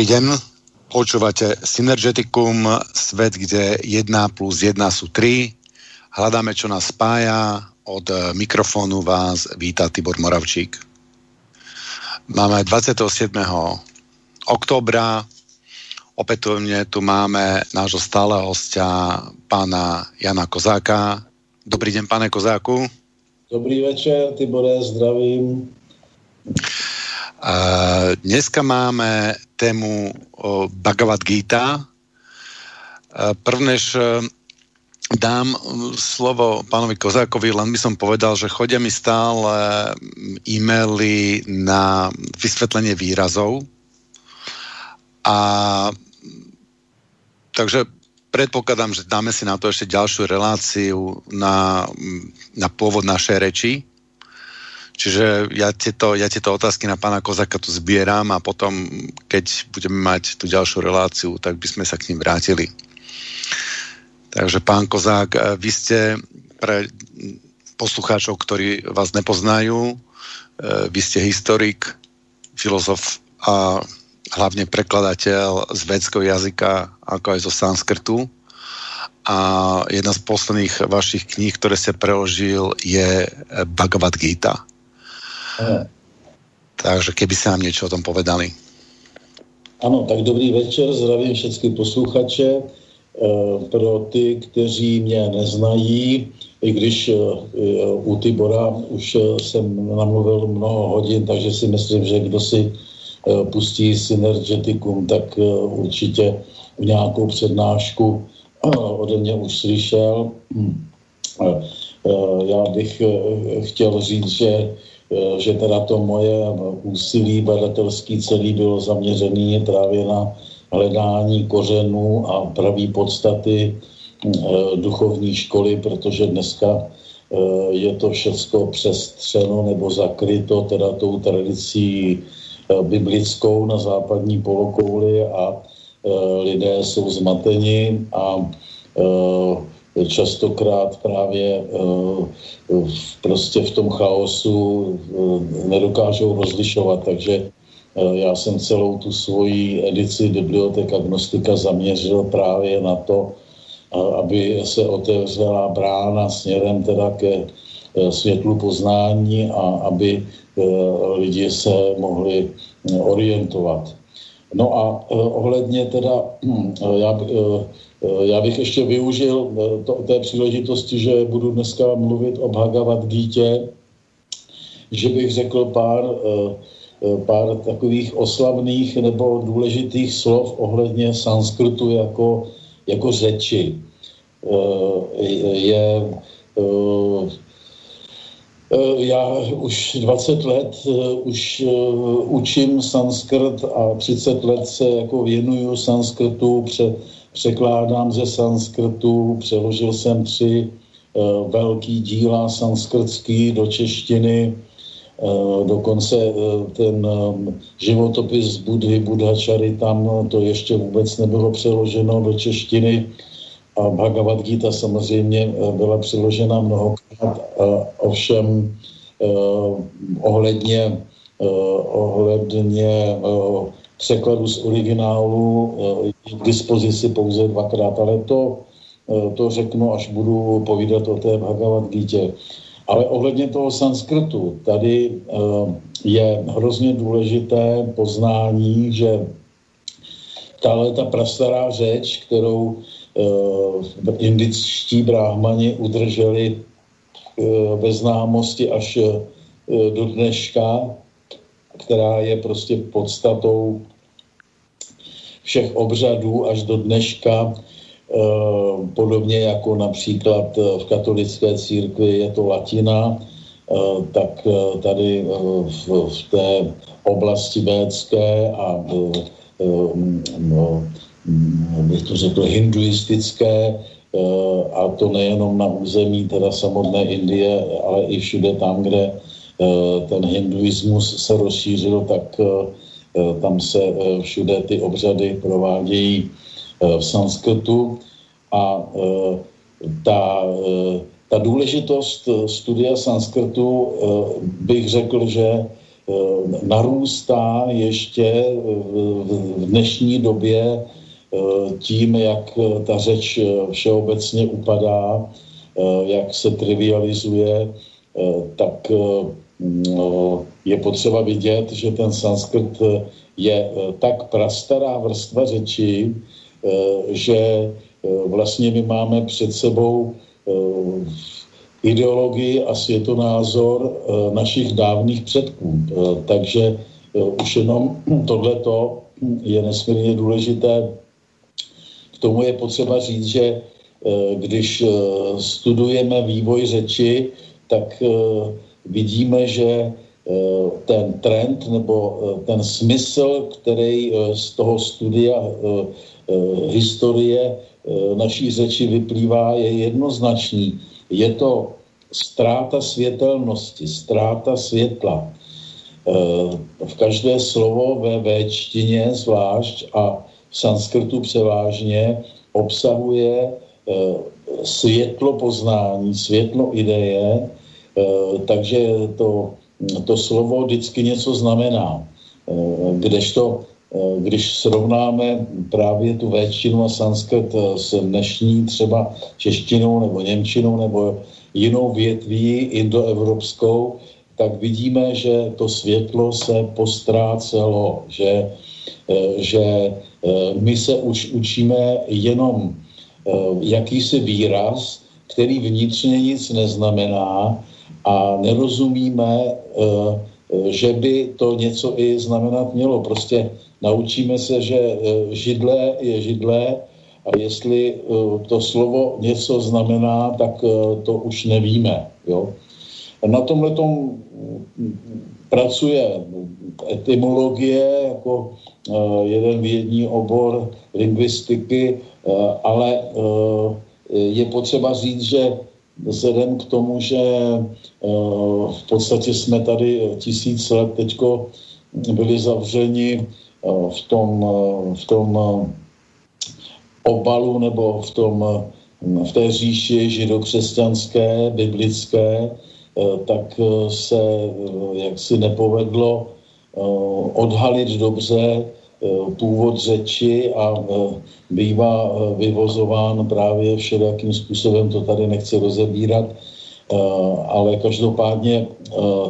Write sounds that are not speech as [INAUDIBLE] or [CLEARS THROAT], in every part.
Dobrý deň, počúvate Synergeticum, svet, kde 1 plus 1 sú 3. Hľadáme, čo nás spája. Od mikrofónu vás víta Tibor Moravčík. Máme 27. oktobra. Opätovne tu máme nášho stáleho hostia, pána Jana Kozáka. Dobrý deň, pane Kozáku. Dobrý večer, Tibore, zdravím. Dneska máme tému Bhagavad Gita. Prvnež uh, dám slovo pánovi Kozákovi, len by som povedal, že chodia mi stále e-maily na vysvetlenie výrazov. A takže predpokladám, že dáme si na to ešte ďalšiu reláciu na, na pôvod našej reči Čiže ja tieto, ja tieto otázky na pána Kozaka tu zbieram a potom, keď budeme mať tú ďalšiu reláciu, tak by sme sa k ním vrátili. Takže pán Kozák, eh, vy ste pre poslucháčov, ktorí vás nepoznajú, eh, vy ste historik, filozof a hlavne prekladateľ z védského jazyka, ako aj zo sanskrtu. A jedna z posledných vašich kníh, ktoré ste preložil, je Bhagavad Gita. Takže keby se nám něco o tom povedali. Ano, tak dobrý večer, zdravím všechny posluchače. E, pro ty, kteří mě neznají, i když e, u Tibora už jsem namluvil mnoho hodin, takže si myslím, že kdo si pustí Synergeticum, tak určitě v nějakou přednášku ode mě už slyšel. Hm. Já bych chtěl říct, že Eh, že teda to moje úsilí badatelský celý bylo zaměřené právě na hledání kořenů a pravý podstaty eh, duchovní školy, protože dneska eh, je to všecko přestřeno nebo zakryto teda tou tradicí biblickou na západní polokouli a lidé jsou zmateni a častokrát právě eh, prostě v tom chaosu eh, nedokážou rozlišovat, takže eh, já jsem celou tu svoji edici Biblioteka Agnostika zaměřil právě na to, aby se otevřela brána směrem teda ke světlu poznání a aby lidi se mohli orientovat. No a ohledně teda, hm, já já bych ještě využil eh, to, té příležitosti, že budu dneska mluvit o Bhagavad Gítě, že bych řekl pár, eh, pár takových oslavných nebo důležitých slov ohledně sanskrtu jako, jako řeči. Je, já už 20 let už učím sanskrt a 30 let se jako věnuju sanskrtu před překládám ze sanskrtu, přeložil jsem tři uh, velký díla sanskrtský do češtiny, uh, dokonce uh, ten životopis Budhy, Budhačary, tam to ještě vůbec nebylo přeloženo do češtiny. A Bhagavad Gita samozřejmě byla přeložena mnohokrát, ovšem ohledně, ohledně překladu z originálu eh, k dispozici pouze dvakrát, ale to, eh, to řeknu, až budu povídat o té Bhagavad Gita. Ale ohledně toho sanskrtu, tady eh, je hrozně důležité poznání, že tahle ta prastará řeč, kterou indičtí bráhmani udrželi ve známosti až do dneška, která je prostě podstatou všech obřadů až do dneška, eh, podobně jako například eh, v katolické církvi je to latina, eh, tak tady v té oblasti védské a no, bych to řekl hinduistické, a to nejenom na území teda samotné Indie, ale i všude tam, kde ten hinduismus se rozšířil, tak Eh, tam se eh, všude ty obřady provádějí eh, v sanskrtu. A ta, ta důležitost studia sanskrtu bych řekl, že narůstá ještě v dnešní době tím, jak ta řeč všeobecně upadá, jak se trivializuje, tak je potřeba vidět, že ten sanskrt je tak prastará vrstva řeči, že vlastně my máme před sebou ideologii a světonázor eh, našich dávných předků. Eh, takže eh, už jenom [CLEARS THROAT] tohleto je nesmírně důležité. K tomu je potřeba říct, že když studujeme vývoj řeči, tak vidíme, že ten trend nebo ten smysl, který z toho studia historie naší řeči vyplývá, je jednoznačný je to ztráta světelnosti, ztráta světla. Eh, v každé slovo ve véčtině zvlášť a v sanskrtu převážně obsahuje eh, světlo poznání, světlo ideje, eh, takže to, to slovo vždycky něco znamená. Kdežto Eh, když srovnáme právě tu véčtinu a sanskrt eh, s dnešní třeba češtinou nebo němčinou nebo jinou větví indoevropskou, tak vidíme, že to světlo se postrácelo, že, eh, že my se už učíme jenom jakýsi výraz, který vnitřně nic neznamená a nerozumíme, že by to něco i znamenat mělo. Prostě Naučíme se, že e, židle je židle a jestli to slovo něco znamená, tak to už nevíme. Jo? Na tomhle pracuje etymologie jako jeden vědní obor lingvistiky, ale je potřeba říct, že vzhledem k tomu, že v podstatě jsme tady tisíc let teďko byli zavřeni Eh, v tom, eh, v tom eh, obalu nebo v, tom, v té říši židokřesťanské, biblické, tak se jaksi nepovedlo odhalit dobře původ řeči a bývá vyvozován právě všelijakým způsobem, to tady nechci rozebírat, ale každopádně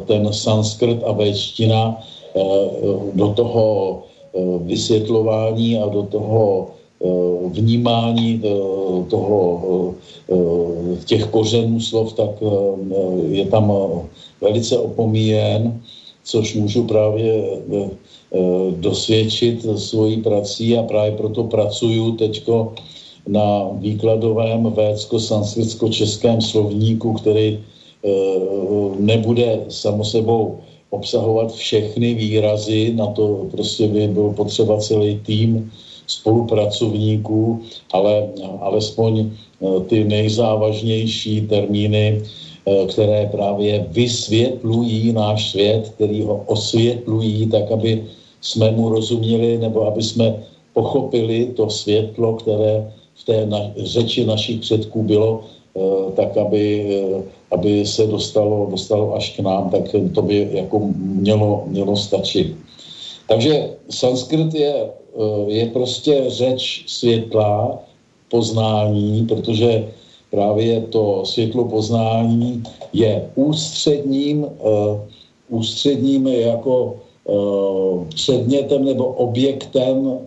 ten sanskrt a véčtina do toho Eh, vysvětlování a do toho eh, vnímání eh, toho, těch kořenů slov, tak je tam velice opomíjen, což můžu právě dosvědčit svojí prací a právě proto pracuju teďko na výkladovém védsko-sanskritsko-českém slovníku, který nebude samo sebou obsahovat všechny výrazy, na to prostě by byl potřeba celý tým spolupracovníků, ale alespoň eh, ty nejzávažnější termíny, eh, které právě vysvětlují náš svět, který ho osvětlují, tak aby jsme mu rozuměli nebo aby jsme pochopili to světlo, které v té na, řeči našich předků bylo, eh, tak aby aby se dostalo, dostalo až k nám, tak to by jako mělo, mělo stačit. Takže sanskrt je, eh, je prostě řeč světla, poznání, protože právě to světlo poznání je ústředním, uh, ústředním jako uh, předmětem nebo objektem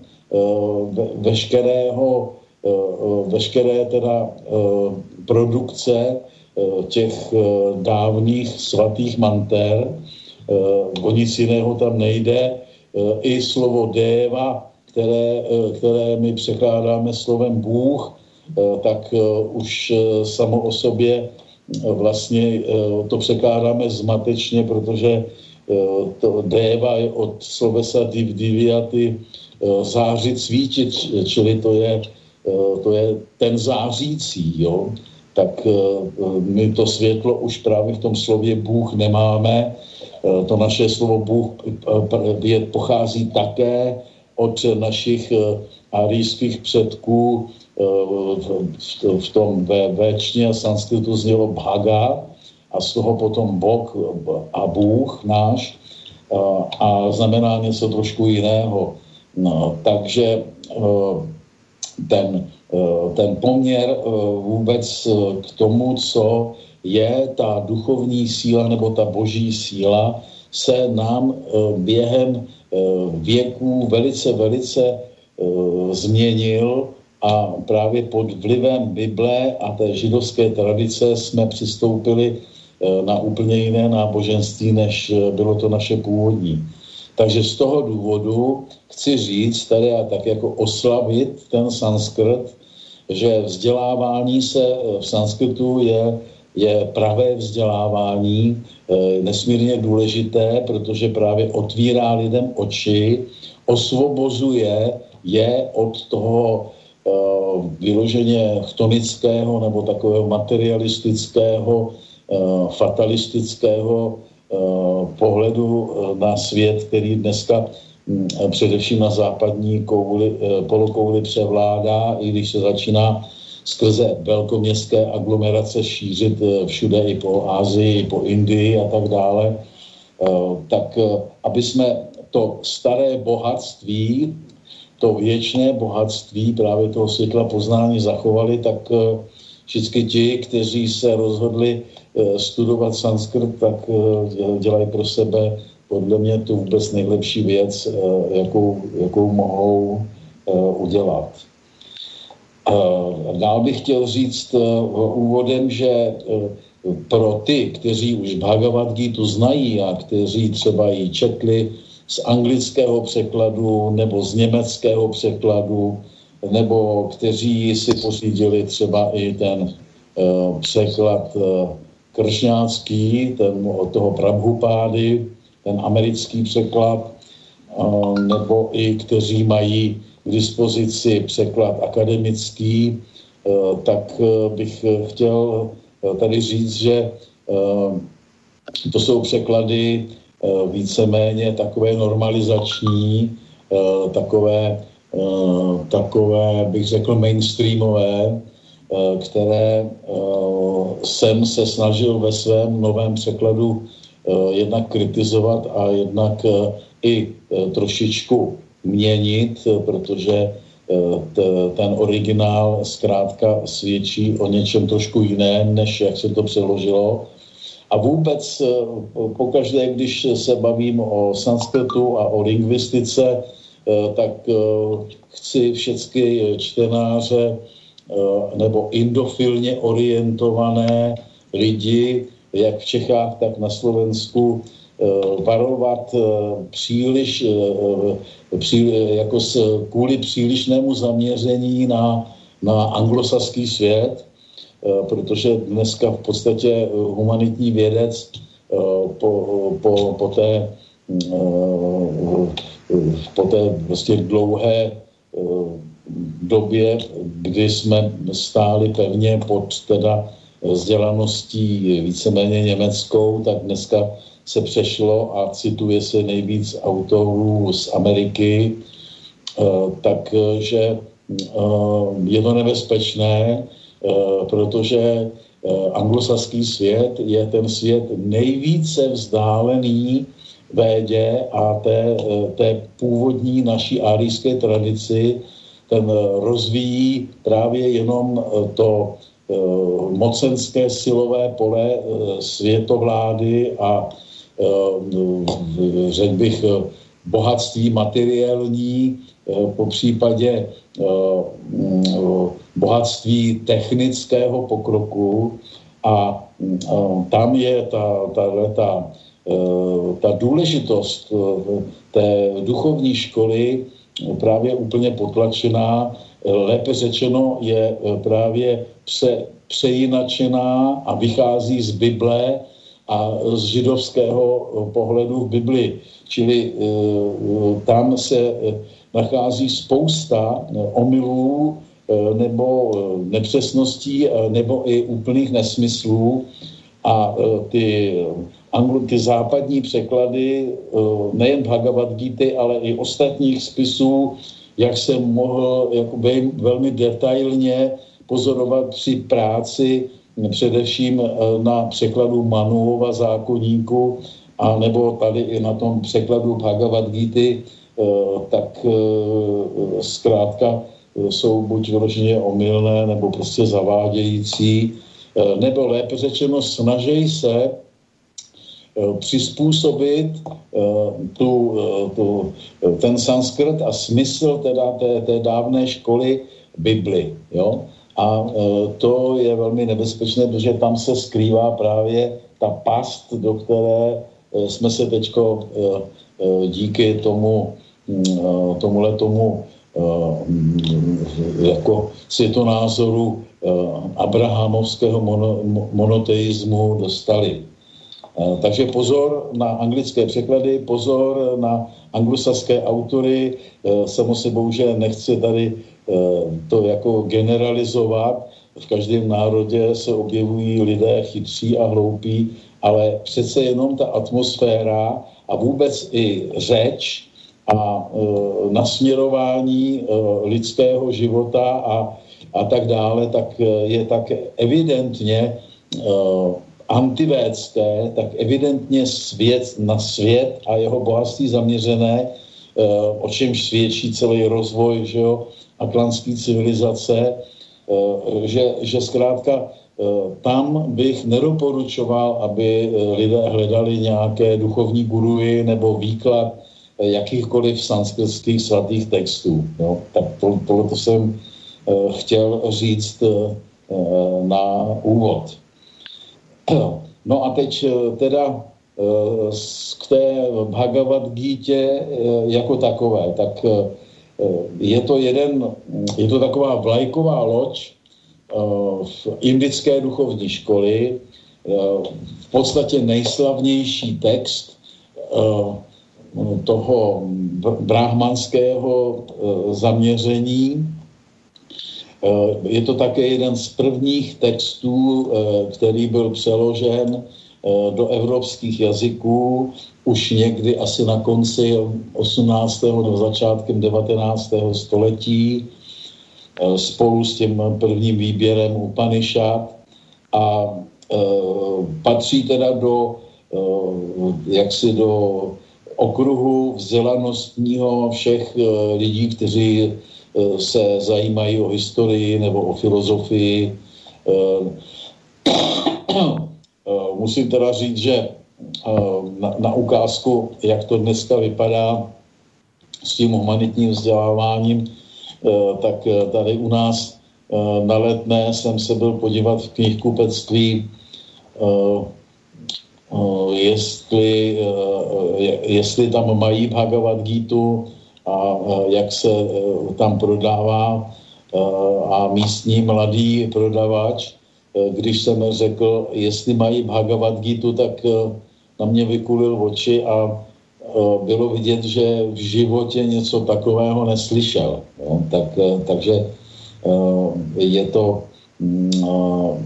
ve, veškerého, veškeré teda produkce Eh, těch eh, dávných svatých manter, eh, o nic jiného tam nejde, i slovo déva, které, které my překládáme slovem Bůh, tak už samo o sobě vlastně to překládáme zmatečně, protože to déva je od slovesa div diviaty zářit svítit, čili to je, to je ten zářící, jo tak eh, my to světlo už právě v tom slově Bůh nemáme. Eh, to naše slovo Bůh eh, pochází také od našich arijských předků v tom véčně a sanskritu znělo bhaga a z toho potom Bog a Bůh náš. a znamená něco trošku jiného. No, takže ten, ten poměr vůbec k tomu, co je ta duchovní síla nebo ta boží síla, se nám během věků velice, velice změnil a právě pod vlivem Bible a té židovské tradice jsme přistoupili eh, na úplně jiné náboženství, než eh, bylo to naše původní. Takže z toho důvodu chci říct tady a tak jako oslavit ten sanskrt, že vzdělávání se eh, v sanskritu je, je pravé vzdělávání, nesmírně důležité, protože právě otvírá lidem oči, osvobozuje je od toho vyloženě chtonického nebo takového materialistického, eh, fatalistického eh, pohledu na svět, který dneska hm, především na západní kouli, polokouli převládá, i když se začíná skrze velkoměstské aglomerace šířit všude i po Ázii, i po Indii a tak dále, tak aby jsme to staré bohatství to věčné bohatství právě toho světla poznání zachovali, tak eh, všichni ti, kteří se rozhodli eh, studovat sanskrt, tak eh, dělají pro sebe podle mě tu vůbec nejlepší věc, jakou, jakou mohou udělat. Dál bych chtěl říct úvodem, že pro ty, kteří už Bhagavad Gita znají a kteří třeba ji četli z anglického překladu nebo z německého překladu, nebo kteří si pořídili třeba i ten uh, překlad uh, kršňácký, ten od toho Prabhupády, ten americký překlad, uh, nebo i kteří mají k dispozici překlad akademický, tak bych chtěl tady říct, že to jsou překlady víceméně takové normalizační, eh, takové, eh, takové, bych řekl, mainstreamové, které jsem se snažil ve svém novém překladu jednak kritizovat a jednak i trošičku měnit, protože ten originál zkrátka svědčí o něčem trošku jiném, než jak se to přeložilo. A vůbec eh, pokaždé, když se bavím o sanskritu a o lingvistice, eh, tak eh, chci všechny čtenáře nebo indofilně orientované lidi, jak v Čechách, tak na Slovensku, varovat příliš, příliš jako s, kvůli přílišnému zaměření na, na anglosaský svět, protože dneska v podstatě eh, humanitní vědec eh, po, po, po té po té prostě dlouhé době, kdy jsme stáli pevně pod teda vzdělaností víceméně německou, tak dneska se přešlo a cituje se nejvíc autorů z Ameriky, takže je to nebezpečné, Eh, protože eh, anglosaský svět je ten svět nejvíce vzdálený védě a té, eh, té původní naší árijské tradici, ten rozvíjí právě jenom to mocenské silové pole světovlády a řekl bych bohatství materiální, po případě bohatství technického pokroku a tam je ta, ta, ta, e, ta důležitost e, té duchovní školy právě úplně potlačená. Lépe řečeno je e, právě pře, přejinačená a vychází z Bible a z židovského pohledu v Bibli. Čili tam se nachází spousta omylů, nebo eh, nepřesností, eh, nebo i úplných nesmyslů. A ty, ty západní překlady nejen Bhagavad Gita, ale i ostatních spisů, jak jsem mohl jako velmi detailně pozorovat při práci především na překladu Manuova zákonníku, a nebo tady i na tom překladu Bhagavad Gita, tak zkrátka jsou buď vyloženě omylné, nebo prostě zavádějící, nebo lépe řečeno snaží se přizpůsobit tu, tu, ten sanskrt a smysl teda té, té dávné školy Bibli. Jo? A to je velmi nebezpečné, protože tam se skrývá právě ta past, do které jsme se teď díky tomu, tomuhle tomu jako světonázoru abrahamovského mono, monoteismu dostali. Takže pozor na anglické překlady, pozor na anglosaské autory. Samo se bohužel nechci tady to jako generalizovat. V každém národě se objevují lidé chytří a hloupí, ale přece jenom ta atmosféra a vůbec i řeč a e, nasměrování e, lidského života a, a tak dále, tak e, je tak evidentně antivédské, tak evidentně svět na svět a jeho bohatství zaměřené, o čemž svědčí celý rozvoj že jo, atlantské civilizace, že, že zkrátka tam bych nedoporučoval, aby lidé hledali nějaké duchovní guruji nebo výklad jakýchkoliv sanskritských svatých textů. Jo. Tak to, tohle to jsem chtěl říct na úvod. [CLEARS THROAT] No a teď teda k té Bhagavad Gítě jako takové, tak je to jeden, je to taková vlajková loď v indické duchovní školy, v podstatě nejslavnější text toho brahmanského zaměření Eh, je to také jeden z prvních textů, eh, který byl přeložen do evropských jazyků už někdy asi na konci 18. do začátkem 19. století spolu s tím prvním výběrem Upanishad a patří teda do jaksi do okruhu vzdělanostního všech lidí, kteří Eh, se zajímají o historii nebo o filozofii. Eh, eh, musím teda říct, že na, na ukázku, jak to dneska vypadá s tím humanitním vzděláváním, tak tady u nás na letné jsem se byl podívat v knihkupectví, jestli, jestli tam mají Bhagavad Gita, a jak se e, tam prodává e, a místní mladý prodavač, e, když jsem řekl, jestli mají Bhagavad Gita, tak na mě vykulil oči a bylo vidět, že v životě něco takového neslyšel. No, tak, takže je to,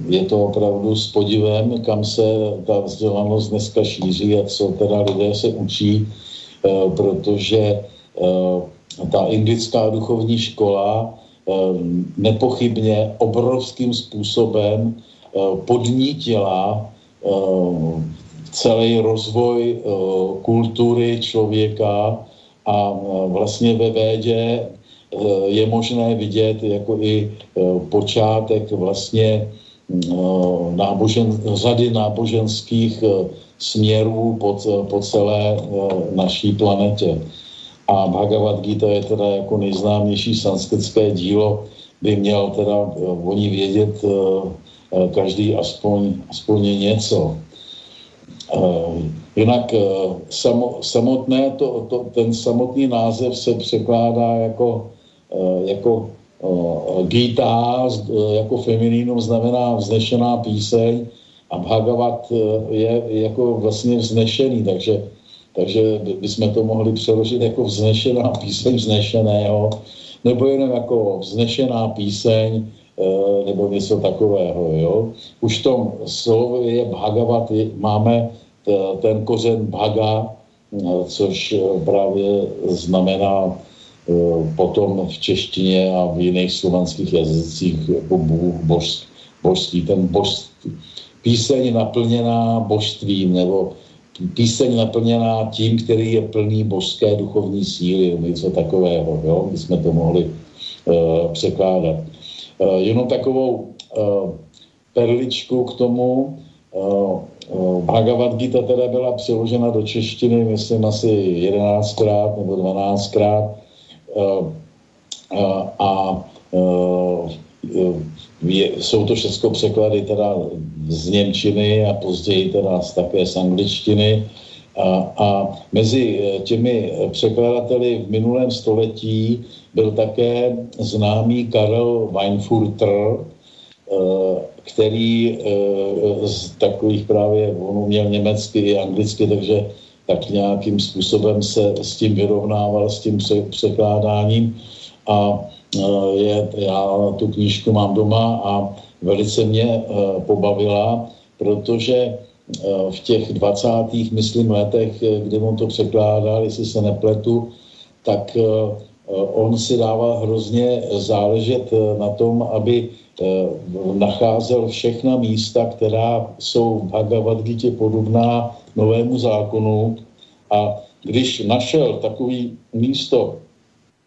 je to opravdu s podivem, kam se ta vzdělanost dneska šíří a co teda lidé se učí, protože Eh, ta indická duchovní škola eh, nepochybně obrovským způsobem eh, podnítila celý rozvoj kultury člověka a vlastně ve védě je možné vidět jako i počátek vlastně nábožen, řady náboženských směrů po, po celé naší planetě a Bhagavad Gita je teda jako nejznámější sanskritské dílo, by měl teda o ní vědět eh, eh, každý aspoň, aspoň něco. Eh, jinak samotné, to, to, ten samotný název se překládá jako, jako Gita, jako feminínum znamená vznešená píseň a Bhagavat je jako vlastně vznešený, takže takže bychom to mohli přeložit jako vznešená [LAUGHS] píseň vznešeného, nebo jenom jako vznešená píseň, eh, nebo něco takového. Jo? Už v tom slově Bhagavat máme ten kořen Bhaga, eh, což eh, právě znamená potom v češtině a v jiných slovanských jazycích jako Bůh, božství, ten božství. Píseň naplněná božstvím nebo píseň naplněná tím, který je plný božské duchovní síly, něco takového, jo? my jsme to mohli uh, překládat. Uh, jenom takovou uh, perličku k tomu, uh, uh, Bhagavad Gita teda byla přeložena do češtiny, myslím asi 11krát nebo 12krát uh, a uh, je, jsou to všechno překlady teda z Němčiny a později teda také z angličtiny. A, a mezi eh, těmi překladateli v minulém století byl také známý Karel Weinfurter, eh, který eh, z takových právě, on uměl německy i anglicky, takže tak nějakým způsobem se s tím vyrovnával, s tím překládáním. A je, já tu knížku mám doma a velice mě pobavila, protože v těch 20. myslím letech, kdy on to překládal, jestli se nepletu, tak on si dával hrozně záležet na tom, aby nacházel všechna místa, která jsou v Bhagavad Gita podobná novému zákonu a když našel takový místo,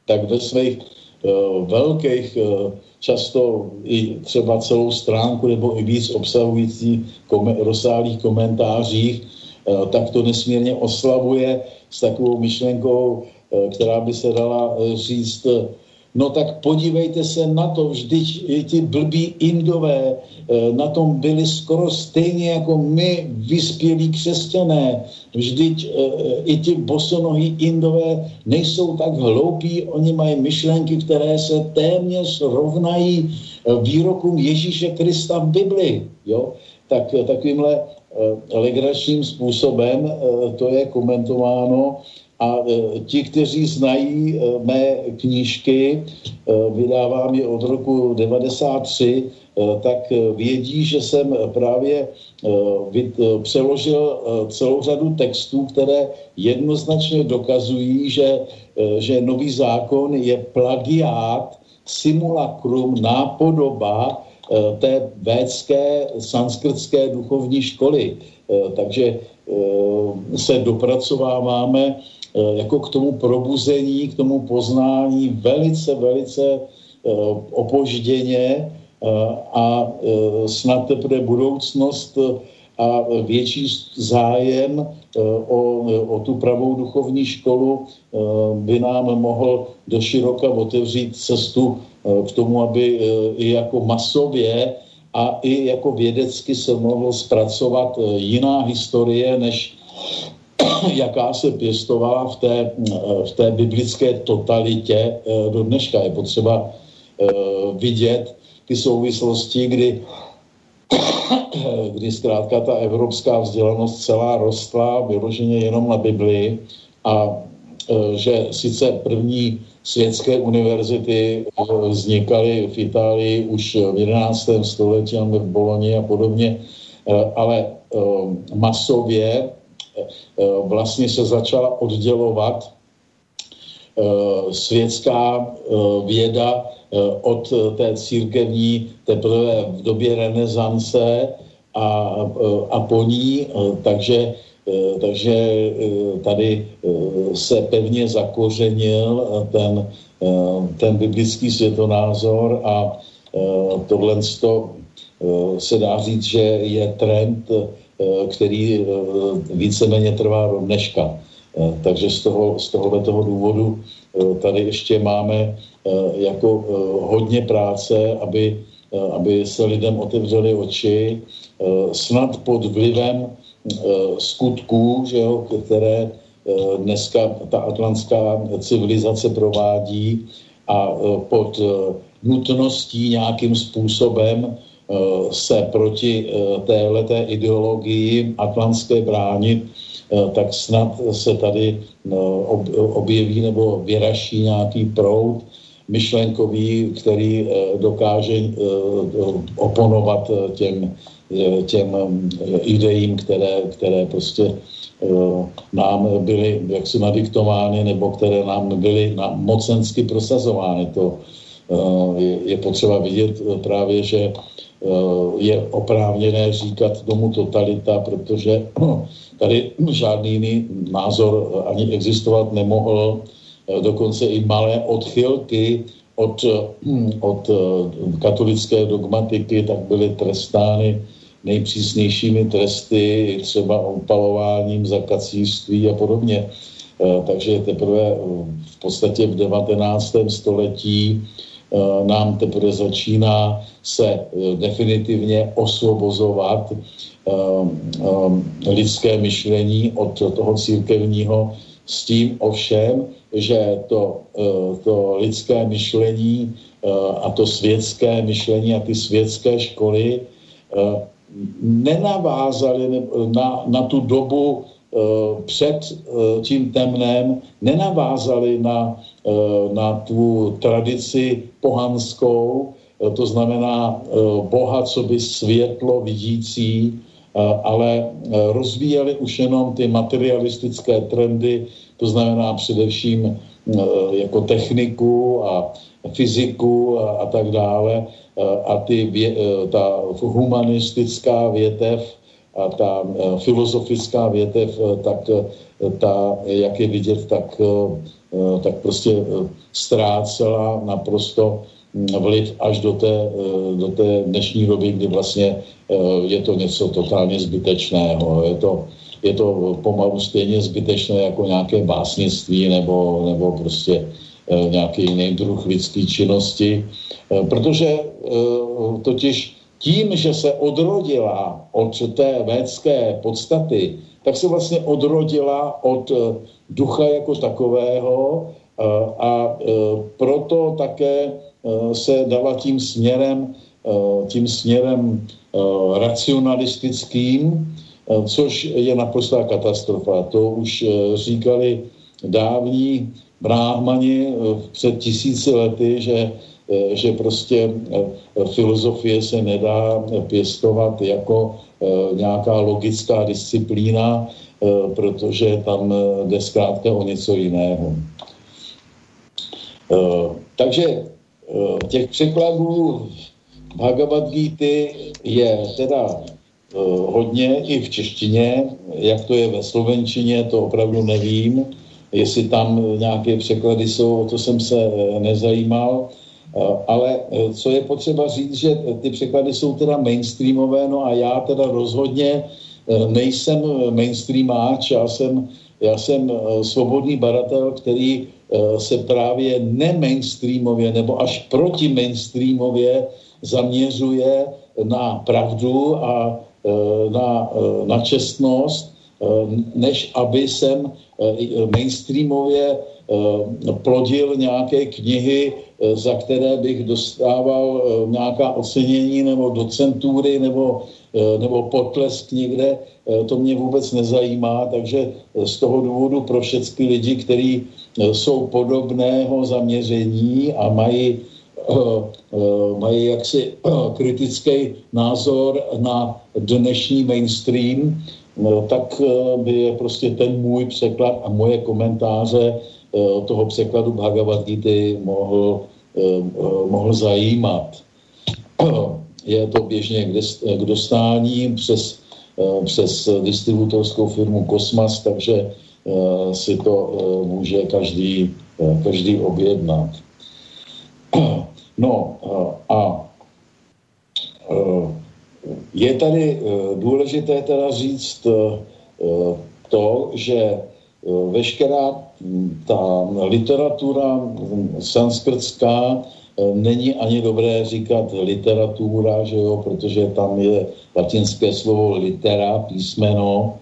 tak ve svých uh, velkých uh, často i třeba celou stránku nebo i víc obsahující kom- rozsáhlých komentářích, uh, tak to nesmírně oslavuje s takovou myšlenkou, která by se dala říct, No tak podívejte se na to, vždyť ti blbí indové eh, na tom byli skoro stejně jako my, vyspělí křesťané. Vždyť eh, i ti bosonohý indové nejsou tak hloupí, oni mají myšlenky, které se téměř rovnají eh, výrokům Ježíše Krista v Bibli. Jo? Tak takovýmhle legračním způsobem to je komentováno a e, ti, kteří znají e, mé knížky, e, vydávám je od roku 93, tak vědí, že jsem právě přeložil celou řadu textů, které jednoznačně dokazují, že, že nový zákon je plagiát, simulakrum, nápodoba té védské sanskrtské duchovní školy. Takže se dopracováváme jako k tomu probuzení, k tomu poznání velice, velice eh, opožděně eh, a snad teprve budoucnost a větší zájem o, o tu pravou duchovní školu by nám mohl do široka otevřít cestu k tomu, aby i jako masově a i jako vědecky se mohlo zpracovat jiná historie, než [LAUGHS] jaká se pěstovala v té, v té biblické totalitě eh, do dneška. Je potřeba eh, vidět ty souvislosti, kdy, [COUGHS] kdy zkrátka ta evropská vzdělanost celá rostla vyloženě jenom na Biblii a eh, že sice první světské univerzity vznikaly v Itálii už v 11. století, v Boloni a podobně, ale masově Eh, vlastně se začala oddělovat eh, světská eh, věda od té církevní teprve v době renesance a, a po ní, takže, takže tady se pevně zakořenil ten, ten biblický světonázor a tohle se dá říct, že je trend Eh, který eh, víceméně trvá do dneška. Eh, takže z, toho, z tohohle toho důvodu tady ještě máme jako hodně práce, aby, aby se lidem otevřely oči, snad pod vlivem skutků, že jo, které dneska ta atlantská civilizace provádí a pod nutností nějakým způsobem Eh, se proti eh, téhleté ideologii atlantské bránit, eh, tak snad se tady objeví nebo vyraší nějaký proud myšlenkový, který dokáže oponovat těm, těm idejím, které, které prostě nám byly jaksi nadiktovány nebo které nám byly mocensky prosazovány. To je potřeba vidět právě, že je oprávněné říkat tomu totalita, protože [CLEARS THROAT] tady žádný jiný názor ani existovat nemohl. Dokonce i malé odchylky od, od katolické dogmatiky tak byly trestány nejpřísnějšími tresty, třeba upalováním za kacířství a podobně. Takže teprve v podstatě v 19. století Eh, nám teprve začíná se eh, definitivně osvobozovat eh, lidské myšlení od toho církevního. S tím ovšem, že to, to lidské myšlení a to světské myšlení a ty světské školy nenavázaly na, na tu dobu Eh, před eh, tím temnem nenavázali na, eh, na tu tradici pohanskou, to znamená Boha, co by světlo vidící, ale rozvíjeli už jenom ty materialistické trendy, to znamená především jako techniku a fyziku a, a tak dále. A ty, ta humanistická větev a ta e, filozofická větev, e, tak e, ta, jak je vidět, tak, tak prostě ztrácela naprosto vliv až do té, do té dnešní doby, kdy vlastně je to něco totálně zbytečného. Je to, je to pomalu stejně zbytečné jako nějaké básnictví nebo, nebo prostě nějaký jiný druh lidské činnosti, protože totiž tím, že se odrodila od té védské podstaty, tak se vlastně odrodila od eh, ducha jako takového eh, a eh, proto také se dala tím směrem, tím směrem racionalistickým, což je naprostá katastrofa. To už říkali dávní bráhmani před tisíci lety, že že prostě eh, filozofie se nedá pěstovat jako eh, nějaká logická disciplína, protože tam jde zkrátka o něco jiného. Takže těch překladů Bhagavad Gita je teda hodně i v češtině, jak to je ve slovenčině, to opravdu nevím, jestli tam nějaké překlady jsou, o to jsem se nezajímal. Eh, ale eh, co je potřeba říct, že ty překlady jsou teda mainstreamové, no a já teda rozhodně eh, nejsem mainstreamáč, já jsem, já jsem svobodný baratel, který se právě nemainstreamově nebo až proti mainstreamově zaměřuje na pravdu a na, na čestnost, než aby jsem mainstreamově plodil nějaké knihy, Eh, za které bych dostával eh, nějaká ocenění nebo docentury nebo, eh, nebo potlesk někde, to mě vůbec nezajímá, takže z toho důvodu pro všechny lidi, kteří jsou podobného zaměření a mají, mají jaksi kritický názor na dnešní mainstream, tak by je prostě ten můj překlad a moje komentáře toho překladu Bhagavad Gita mohl Eh, eh, mohl zajímat. Je to běžně k dostání přes, eh, přes distributorskou firmu Kosmas, takže si to může každý, každý objednat. [CLEARS THROAT] No a je tady důležité teda říct to, že veškerá ta literatura sanskrtská není ani dobré říkat literatura, že jo, protože tam je latinské slovo litera, písmeno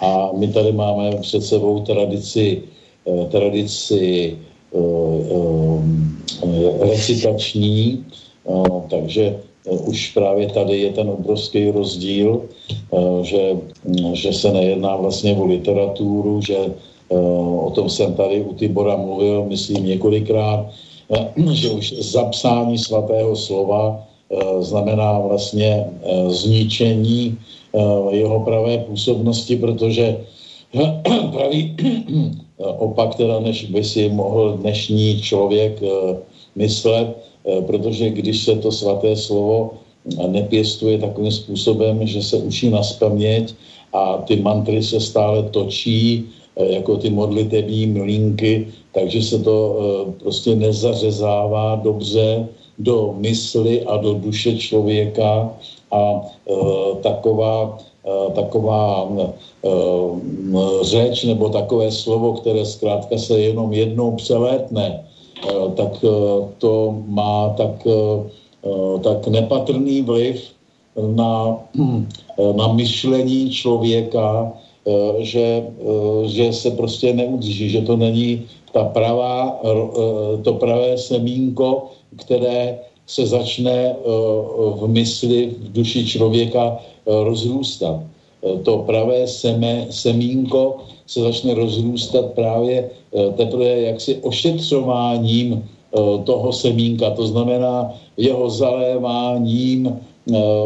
a my tady máme před sebou tradici, tradici recitační, takže už právě tady je ten obrovský rozdíl, že, že se nejedná vlastně o literaturu, že Eh, o tom jsem tady u Tibora mluvil, myslím několikrát, eh, [CLEARS THROAT] že už zapsání svatého slova eh, znamená vlastně zničení jeho pravé působnosti, protože [CLEARS THROAT] pravý [CLEARS THROAT] opak teda, než by si mohl dnešní člověk myslet, protože když se to svaté slovo nepěstuje takovým způsobem, že se učí na spaměť a ty mantry se stále točí, jako ty modlitební mlínky, takže se to prostě nezařezává dobře do mysli a do duše člověka a taková Eh, taková eh, řeč nebo takové slovo, které zkrátka se jenom jednou přelétne, eh, tak to má tak, tak nepatrný vliv na, na myšlení člověka, že, že se prostě neudrží, že to není ta pravá, to pravé semínko, které se začne v mysli, v duši člověka rozrůstat. Eh, to pravé seme, semínko se začne rozrůstat právě eh, teprve jaksi ošetřováním eh, toho semínka, to znamená jeho zaléváním,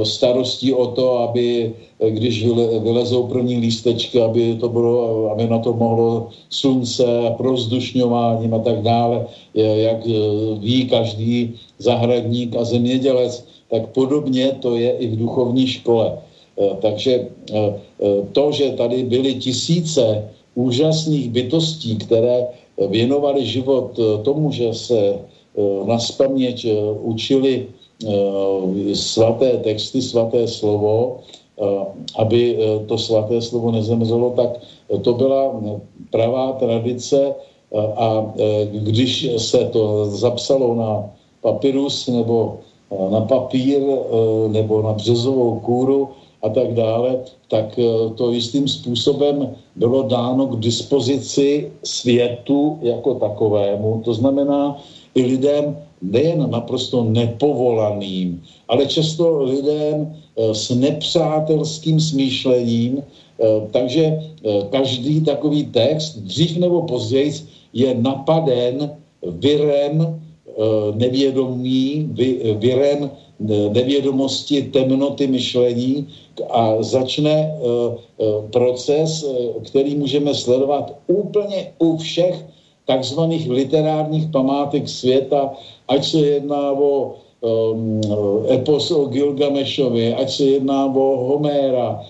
starostí o to, aby když vylezou první lístečky, aby to bylo, aby na to mohlo slunce, prozdušňováním a tak dále, jak ví každý zahradník a zemědělec, tak podobně to je i v duchovní škole. Eh, takže eh, eh, to, že tady byly tisíce úžasných bytostí, které věnovali život tomu, že se na spaměť učili svaté texty, svaté slovo, aby to svaté slovo nezemřelo, tak to byla pravá tradice a když se to zapsalo na papyrus nebo na papír nebo na březovou kůru, a tak dále, tak eh, to jistým způsobem bylo dáno k dispozici světu jako takovému. To znamená i lidem nejen naprosto nepovolaným, ale často lidem eh, s nepřátelským smýšlením, eh, takže každý takový text dřív nebo později je napaden virem nevědomí, virem nevědomosti, temnoty myšlení a začne eh, eh, proces, eh, který můžeme sledovat úplně u všech takzvaných literárních památek světa, ať se jedná o um, epos o Gilgamešovi, ať se jedná o Homéra,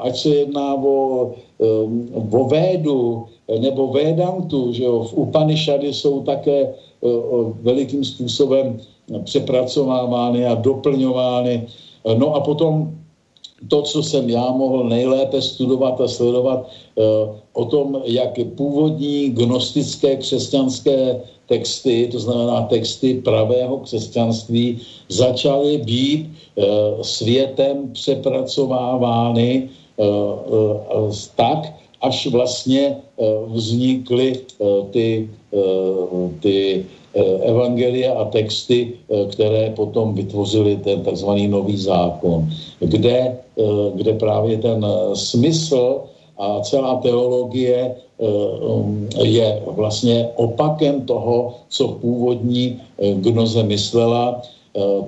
ať se jedná o, um, o Védu nebo Védantu, že jo, v Upanishady jsou také uh, velikým způsobem přepracovávány a doplňovány. No a potom to, co jsem já mohl nejlépe studovat a sledovat eh, o tom, jak původní gnostické křesťanské texty, to znamená texty pravého křesťanství, začaly být eh, světem přepracovávány eh, tak, až vlastně vznikly ty, ty evangelia a texty, eh, které potom vytvořily ten takzvaný nový zákon, kde, eh, kde právě ten smysl a celá teologie um, je vlastně opakem toho, co původní gnoze myslela.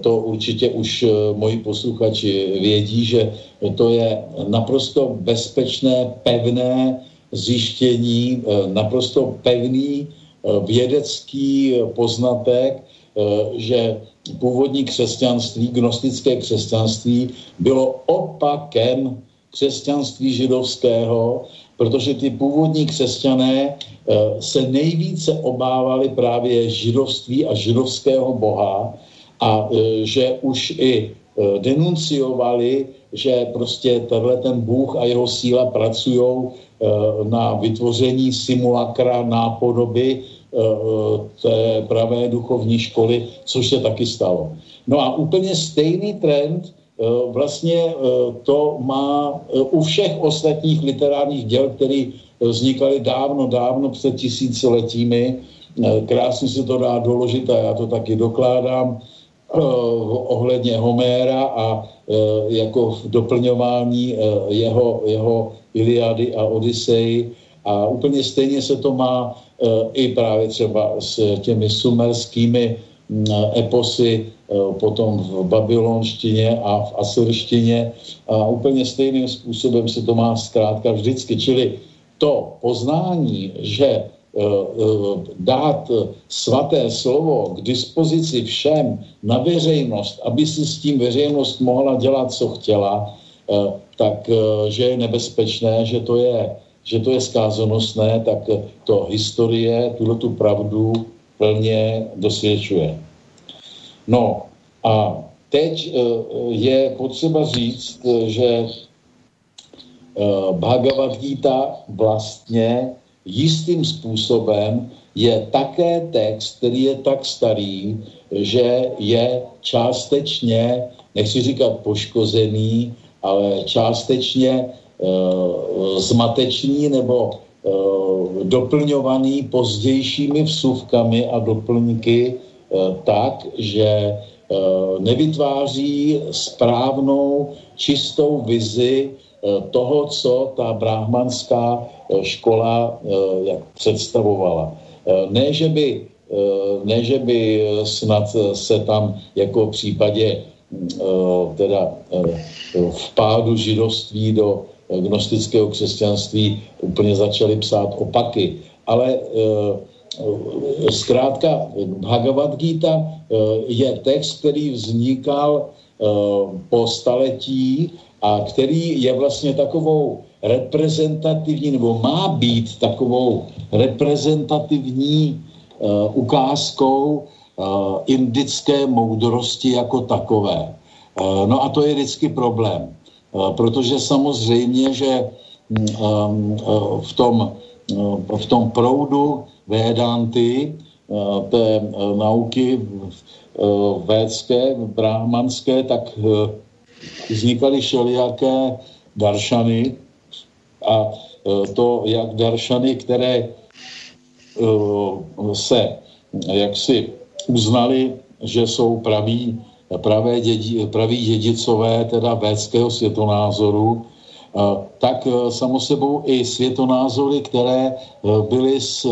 To určitě už moji posluchači vědí, že to je naprosto bezpečné, pevné zjištění, naprosto pevný Eh, vědecký poznatek, eh, že původní křesťanství, gnostické křesťanství, bylo opakem křesťanství židovského, protože ty původní křesťané eh, se nejvíce obávali právě židovství a židovského boha a že už i denunciovali, že prostě tenhle ten Bůh a jeho síla pracují Eh, na vytvoření simulakra nápodoby eh, té pravé duchovní školy, což se taky stalo. No a úplně stejný trend eh, vlastně to má u všech ostatních literárních děl, které vznikaly dávno, dávno před tisíciletími. Krásně se to dá doložit a já to taky dokládám ohledně Homéra a jako v doplňování jeho, jeho Iliady a Odisei a úplně stejně se to má i právě třeba s těmi sumerskými mm, eposy, potom v babylonštině a v asyrštině a úplně stejným způsobem se to má zkrátka vždycky. Čili to poznání, že dát svaté slovo k dispozici všem na veřejnost, aby si s tím veřejnost mohla dělat, co chtěla, tak že je nebezpečné, že to je, že to je skázonosné, tak to historie tuto tu pravdu plně dosvědčuje. No a teď je potřeba říct, že Bhagavad Gita vlastně jistým způsobem je také text, který je tak starý, že je částečně, nechci říkat poškozený, ale částečně uh, zmatečný nebo uh, doplňovaný pozdějšími vsuvkami a doplňky uh, tak, že nevytváří správnou, čistou vizi toho, co ta brahmanská škola jak představovala. Ne, že by, ne, že by snad se tam jako v případě teda vpádu židovství do gnostického křesťanství úplně začali psát opaky. Ale zkrátka Bhagavad Gita je text, který vznikal po staletí a který je vlastně takovou reprezentativní, nebo má být takovou reprezentativní uh, ukázkou uh, indické moudrosti jako takové. Uh, no a to je vždycky problém, uh, protože samozřejmě, že um, uh, v, tom, uh, v tom proudu Védanty, uh, té uh, nauky uh, védské, brahmanské, tak uh, vznikaly všelijaké daršany a e, to, jak daršany, které e, se jaksi uznali, že jsou praví, pravé dědi, praví dědicové teda védského světonázoru, e, tak samo sebou i světonázory, které byly s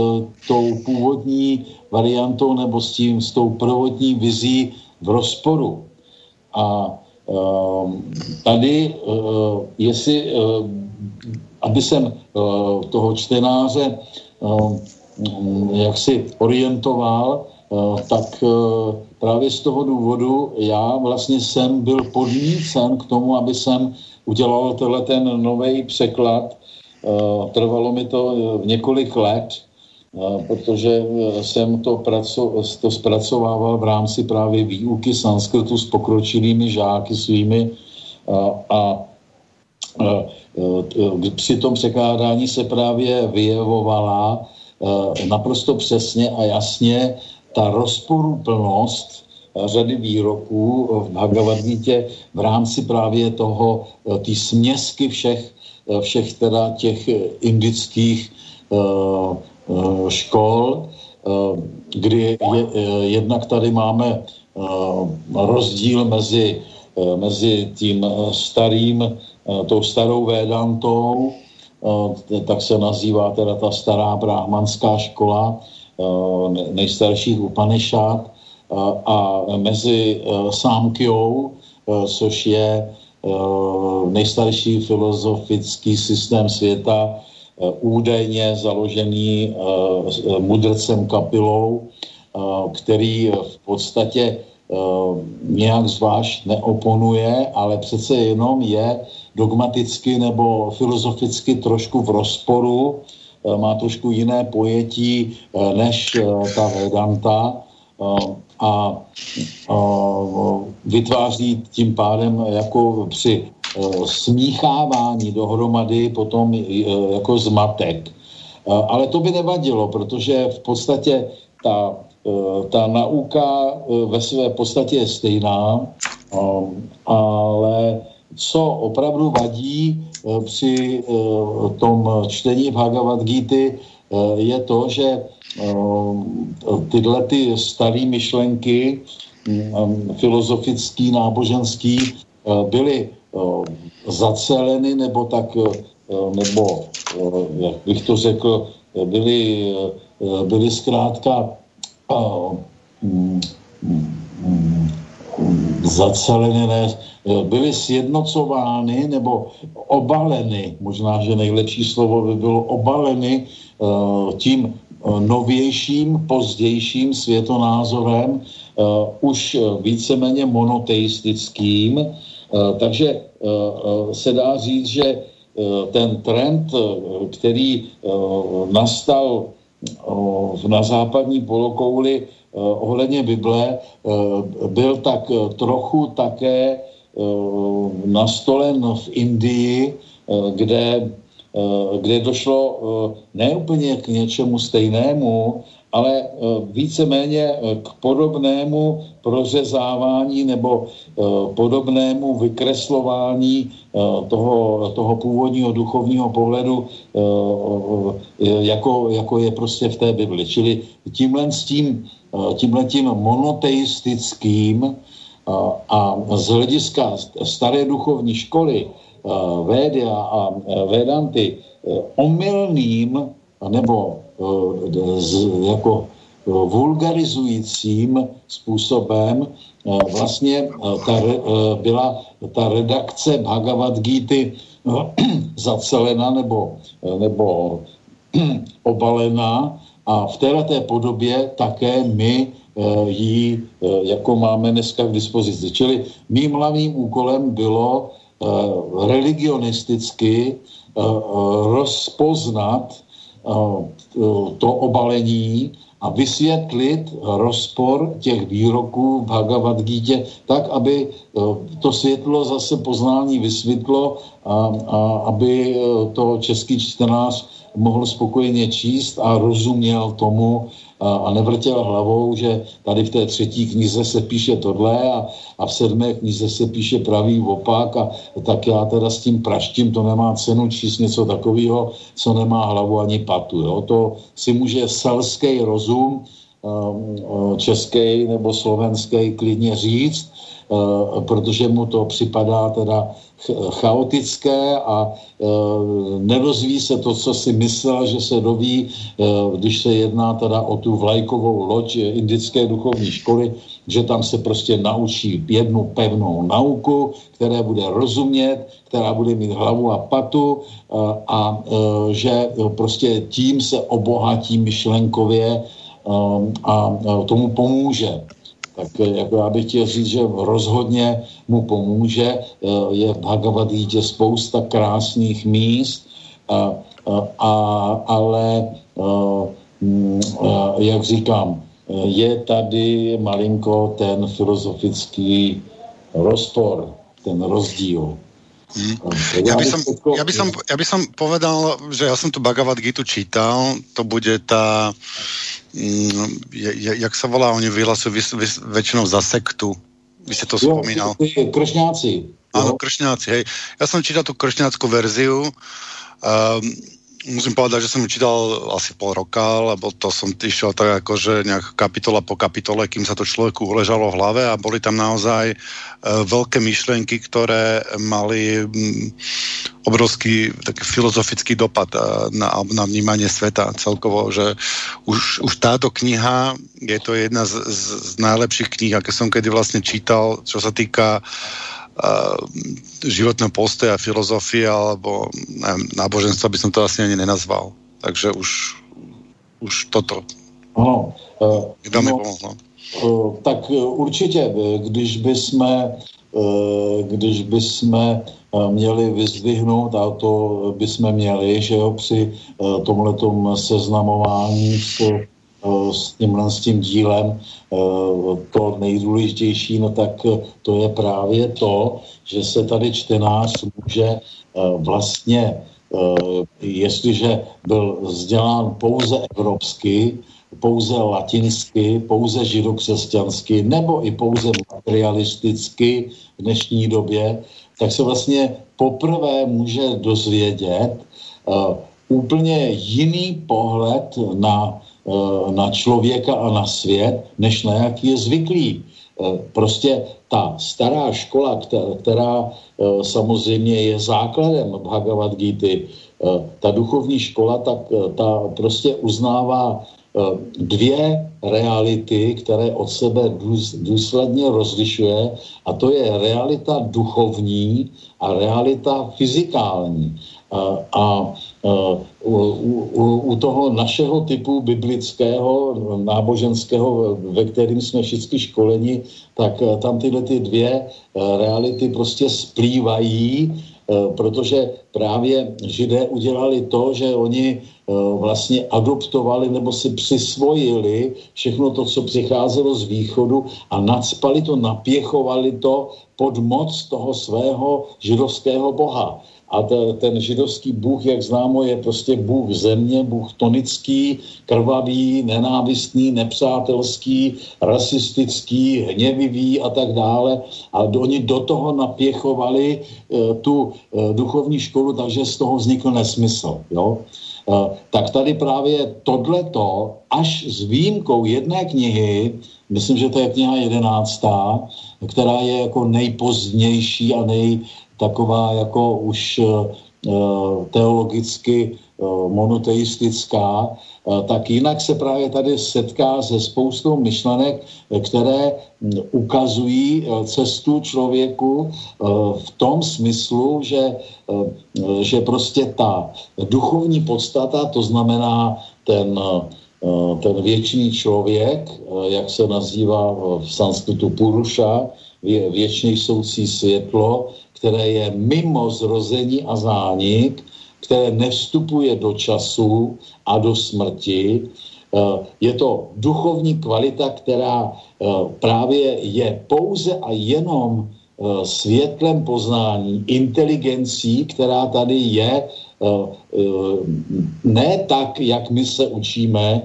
tou původní variantou nebo s tím, s tou prvotní vizí v rozporu. A tady, eh, jestli, eh, aby jsem eh, toho čtenáře ehm, jak si orientoval, tak právě z toho důvodu já vlastně jsem byl podnícen k tomu, aby jsem udělal tenhle ten nový překlad. Trvalo mi to několik let, protože e, jsem to, praco, to zpracovával v rámci právě výuky sanskrtu s pokročilými žáky svými a, a, a e, při tom překládání se právě vyjevovala naprosto přesně a jasně ta rozporuplnost řady výroků v Bhagavad Gita v rámci právě toho, ty směsky všech, všech teda těch indických Eh, škol, eh, kdy je, eh, jednak tady máme rozdíl mezi, mezi tím starým, tou starou Védantou, tak se nazývá teda ta stará brahmanská škola nejstarších Upanishad a mezi Sámkyou, což je nejstarší filozofický systém světa, Eh, údajně založený eh, mudrcem Kapilou, eh, který v podstatě nějak zvlášť neoponuje, ale přece jenom je dogmaticky nebo filozoficky trošku v rozporu, má trošku jiné pojetí než ta Vedanta a vytváří tím pádem jako při Eh, smíchávání dohromady potom eh, jako zmatek. Eh, ale to by nevadilo, protože v podstatě ta, ta nauka ve své podstatě je stejná, ale co opravdu vadí při tom čtení Bhagavad Gita, je to, že tyhle ty staré myšlenky filozofický, náboženský byly zaceleny, nebo tak, eh, nebo, eh, jak bych to řekl, byly, byly zkrátka mm, mm, zaceleny, ne, byly sjednocovány nebo obaleny, možná, že nejlepší slovo by bylo obaleny tím novějším, pozdějším světonázorem, už víceméně monoteistickým, takže se dá říct, že ten trend, který nastal na západní polokouli ohledně Bible, byl tak trochu také nastolen v Indii, kde, kde došlo ne úplně k něčemu stejnému, ale eh, víceméně eh, k podobnému prořezávání nebo eh, podobnému vykreslování toho, toho původního duchovního pohledu, jako, jako je prostě v té Bibli. Čili tímhle s tím, tímhle tím monoteistickým a z hlediska staré duchovní školy Védy a Vedanty omylným nebo jako eh, vulgarizujícím způsobem eh, vlastně ta, byla ta redakce Bhagavad Gita [CLEARS THROAT] zacelena nebo, nebo [CLEARS THROAT] obalená a v této podobě také my ji jako máme dneska k dispozici. Čili mým hlavním úkolem bylo religionisticky rozpoznat to obalení a vysvětlit rozpor těch výroků v Bhagavad Gita tak, aby to světlo zase poznání vysvětlo a, a aby to český čtenář mohl spokojeně číst a rozuměl tomu, a nevrtěl hlavou, že tady v té třetí knize se píše tohle a, a v sedmé knize se píše pravý opak a tak já teda s tím praštím, to nemá cenu číst něco takového, co nemá hlavu ani patu. Jo? To si může selský rozum um, český nebo slovenský klidně říct, uh, protože mu to připadá teda chaotické a e, nedozví se to, co si myslel, že se doví, e, když se jedná teda o tu vlajkovou loď indické duchovní školy, že tam se prostě naučí jednu pevnou nauku, které bude rozumět, která bude mít hlavu a patu a e, že prostě tím se obohatí myšlenkově e, a tomu pomůže tak eh, jako já bych chtěl říct, že rozhodně mu pomůže. Eh, je v Bhagavad Gita spousta krásných míst, a, a, ale mm, jak říkám, je tady malinko ten filozofický rozpor, ten rozdíl. Hmm. Ja by, som, ja, by som, ja by som povedal, že ja som tu Bhagavad Gitu čítal, to bude tá jak se volá, oni vyhlasují vys, vys, většinou za sektu. Vy jste to jo, vzpomínal. Kršňáci. Ano, kršňáci, hej. Já jsem čítal tu kršňáckou verziu. Um, musím povedať, že som ju čítal asi pol roka, lebo to som išiel tak akože nejak kapitola po kapitole, kým sa to človeku uležalo v hlave a boli tam naozaj uh, veľké myšlenky, ktoré mali um, obrovský taký filozofický dopad uh, na, na vnímanie sveta celkovo, že už, už táto kniha je to jedna z, z, z najlepších kníh, aké som kedy vlastne čítal, čo sa týka uh, životného postoja, filozofie alebo neviem, náboženstva by som to asi ani nenazval. Takže už, už toto. Ano. Uh, no, mi pomohlo. Uh, tak určitě, když by jsme uh, když by jsme uh, měli vyzdvihnout, a to by jsme měli, že jo, při tomhletom seznamování s Eh, s tímhle s tím dílem to nejdůležitější, no tak eh, to je právě to, že se tady čtenář může vlastně, jestliže byl vzdělán pouze evropsky, pouze latinsky, pouze židokřesťansky nebo i pouze materialisticky v dnešní době, tak se vlastně poprvé může dozvědět úplně jiný pohled na na člověka a na svět, než na jaký je zvyklý. Eh, prostě ta stará škola, která, eh, samozřejmě je základem Bhagavad Gita, ta duchovní škola, tak ta prostě uznává dvě reality, které od sebe důsledně rozlišuje a to je realita duchovní a realita fyzikální. A, a u, u, u toho našeho typu biblického, náboženského, ve kterým jsme všichni školeni, tak tam tyhle ty dvě reality prostě splývají Eh, protože právě židé udělali to, že oni eh, vlastně adoptovali nebo si přisvojili všechno to, co přicházelo z východu a nadspali to, napěchovali to pod moc toho svého židovského boha. A te, ten židovský bůh, jak známo, je prostě bůh země, bůh tonický, krvavý, nenávistný, nepřátelský, rasistický, hněvivý a tak dále. A oni do toho napěchovali e, tu e, duchovní školu, takže z toho vznikl nesmysl. Jo? E, tak tady právě tohleto, až s výjimkou jedné knihy, myslím, že to je kniha jedenáctá, která je jako nejpozdnější a nej, taková jako už eh, teologicky eh, monoteistická, eh, tak jinak se právě tady setká se spoustou myšlenek, které hm, ukazují cestu člověku v tom smyslu, že, že prostě ta duchovní podstata, to znamená ten, ten věčný člověk, jak se nazývá v sanskritu Puruša, věčný soucí světlo, které je mimo zrození a zánik, které nevstupuje do času a do smrti. Eh, je to duchovní kvalita, která eh, právě je pouze a jenom eh, světlem poznání, inteligencí, která tady je, ne tak, jak my se učíme,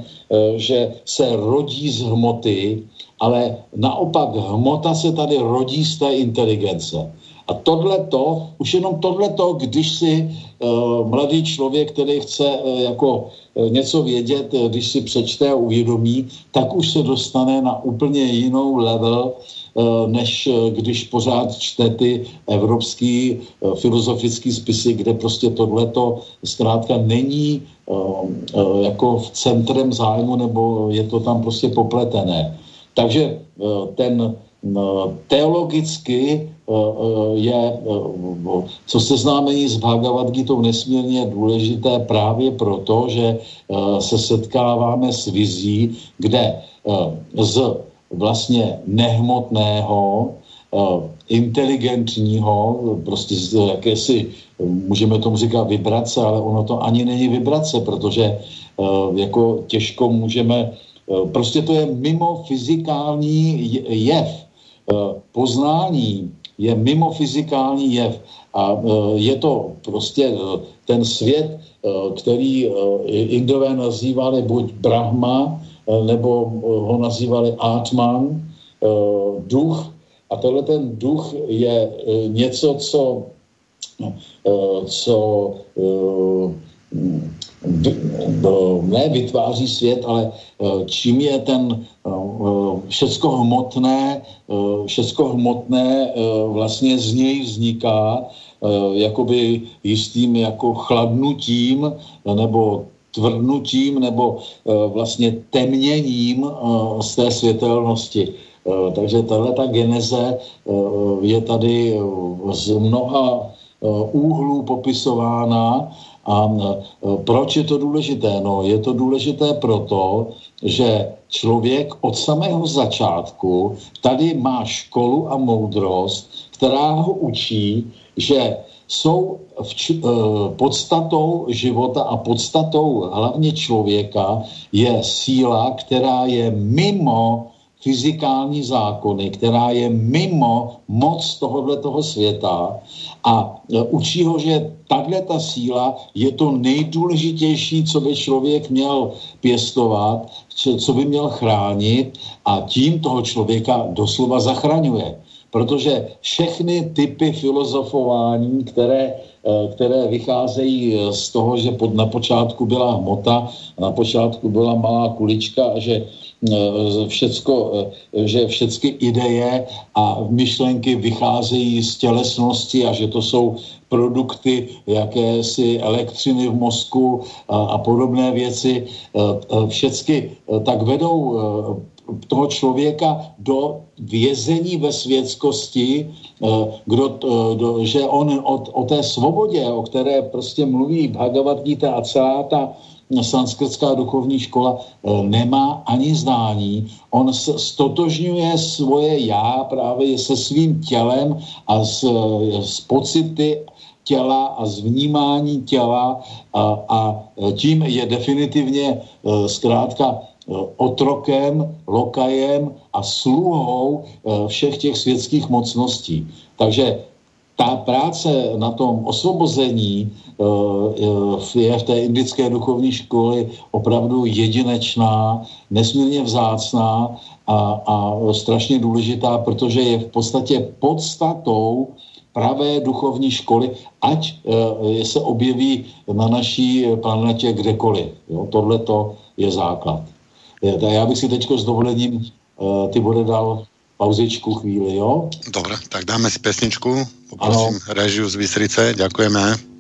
že se rodí z hmoty, ale naopak hmota se tady rodí z té inteligence. A tohleto, už jenom tohleto, když si uh, mladý člověk, který chce uh, jako uh, něco vědět, uh, když si přečte a uvědomí, tak už se dostane na úplně jinou level, uh, než uh, když pořád čte ty evropský uh, filozofický spisy, kde prostě tohleto zkrátka není uh, uh, jako v centrem zájmu, nebo je to tam prostě popletené. Takže uh, ten teologicky Eh, eh, je, eh, co seznámení s Bhagavad Gita nesmírně důležité právě proto, že se setkáváme s vizí, kde z vlastně nehmotného, inteligentního, prostě z jakési, můžeme tomu říkat vibrace, ale ono to ani není vibrace, protože jako těžko můžeme, prostě to je mimo fyzikální jev. Poznání je mimo fyzikální jev. A e, je to prostě e, ten svět, který Indové nazývali buď Brahma, nebo ho nazývali Atman, duch. A tenhle ten duch je něco, co, co ne vytváří svět, ale čím je ten všecko hmotné, všecko hmotné vlastně z něj vzniká jakoby jistým jako chladnutím nebo tvrdnutím nebo vlastně temněním z té světelnosti. Takže tahle ta geneze je tady z mnoha úhlů popisována a proč je to důležité? No, je to důležité proto, že člověk od samého začátku tady má školu a moudrost, která ho učí, že jsou v č- eh, podstatou života a podstatou hlavně člověka je síla, která je mimo fyzikální zákony, která je mimo moc tohohle toho světa a e, učí ho, že takhle ta síla je to nejdůležitější, co by člověk měl pěstovat, co by měl chránit a tím toho člověka doslova zachraňuje. Protože všechny typy filozofování, které, e, které vycházejí z toho, že pod, na počátku byla hmota, na počátku byla malá kulička a že Eh, všecko, eh, že všechny ideje a myšlenky vycházejí z tělesnosti a že to jsou produkty jakési elektřiny v mozku a, a podobné věci, všechny tak vedou toho člověka do vězení ve světskosti, kdo, do, že on o, o té svobodě, o které prostě mluví Bhagavad Gita a celá ta sanskrtská duchovní škola nemá ani zdání. On stotožňuje svoje já právě se svým tělem a s, s pocity těla a z vnímání těla a, a tím je definitivně eh, zkrátka eh, otrokem, lokajem a sluhou všech těch světských mocností. Takže ta práce na tom osvobození je v té indické duchovní školy opravdu jedinečná, nesmírně vzácná a, a strašně důležitá, protože je v podstatě podstatou pravé duchovní školy, ať e, se objeví na naší planetě kdekoliv. Tohle to je základ. Já bych si teď s dovolením e, ty bude dal pauzičku chvíli, jo? Dobre, tak dáme si pesničku. Poprosím ano. režiu z Vystrice. Ďakujeme.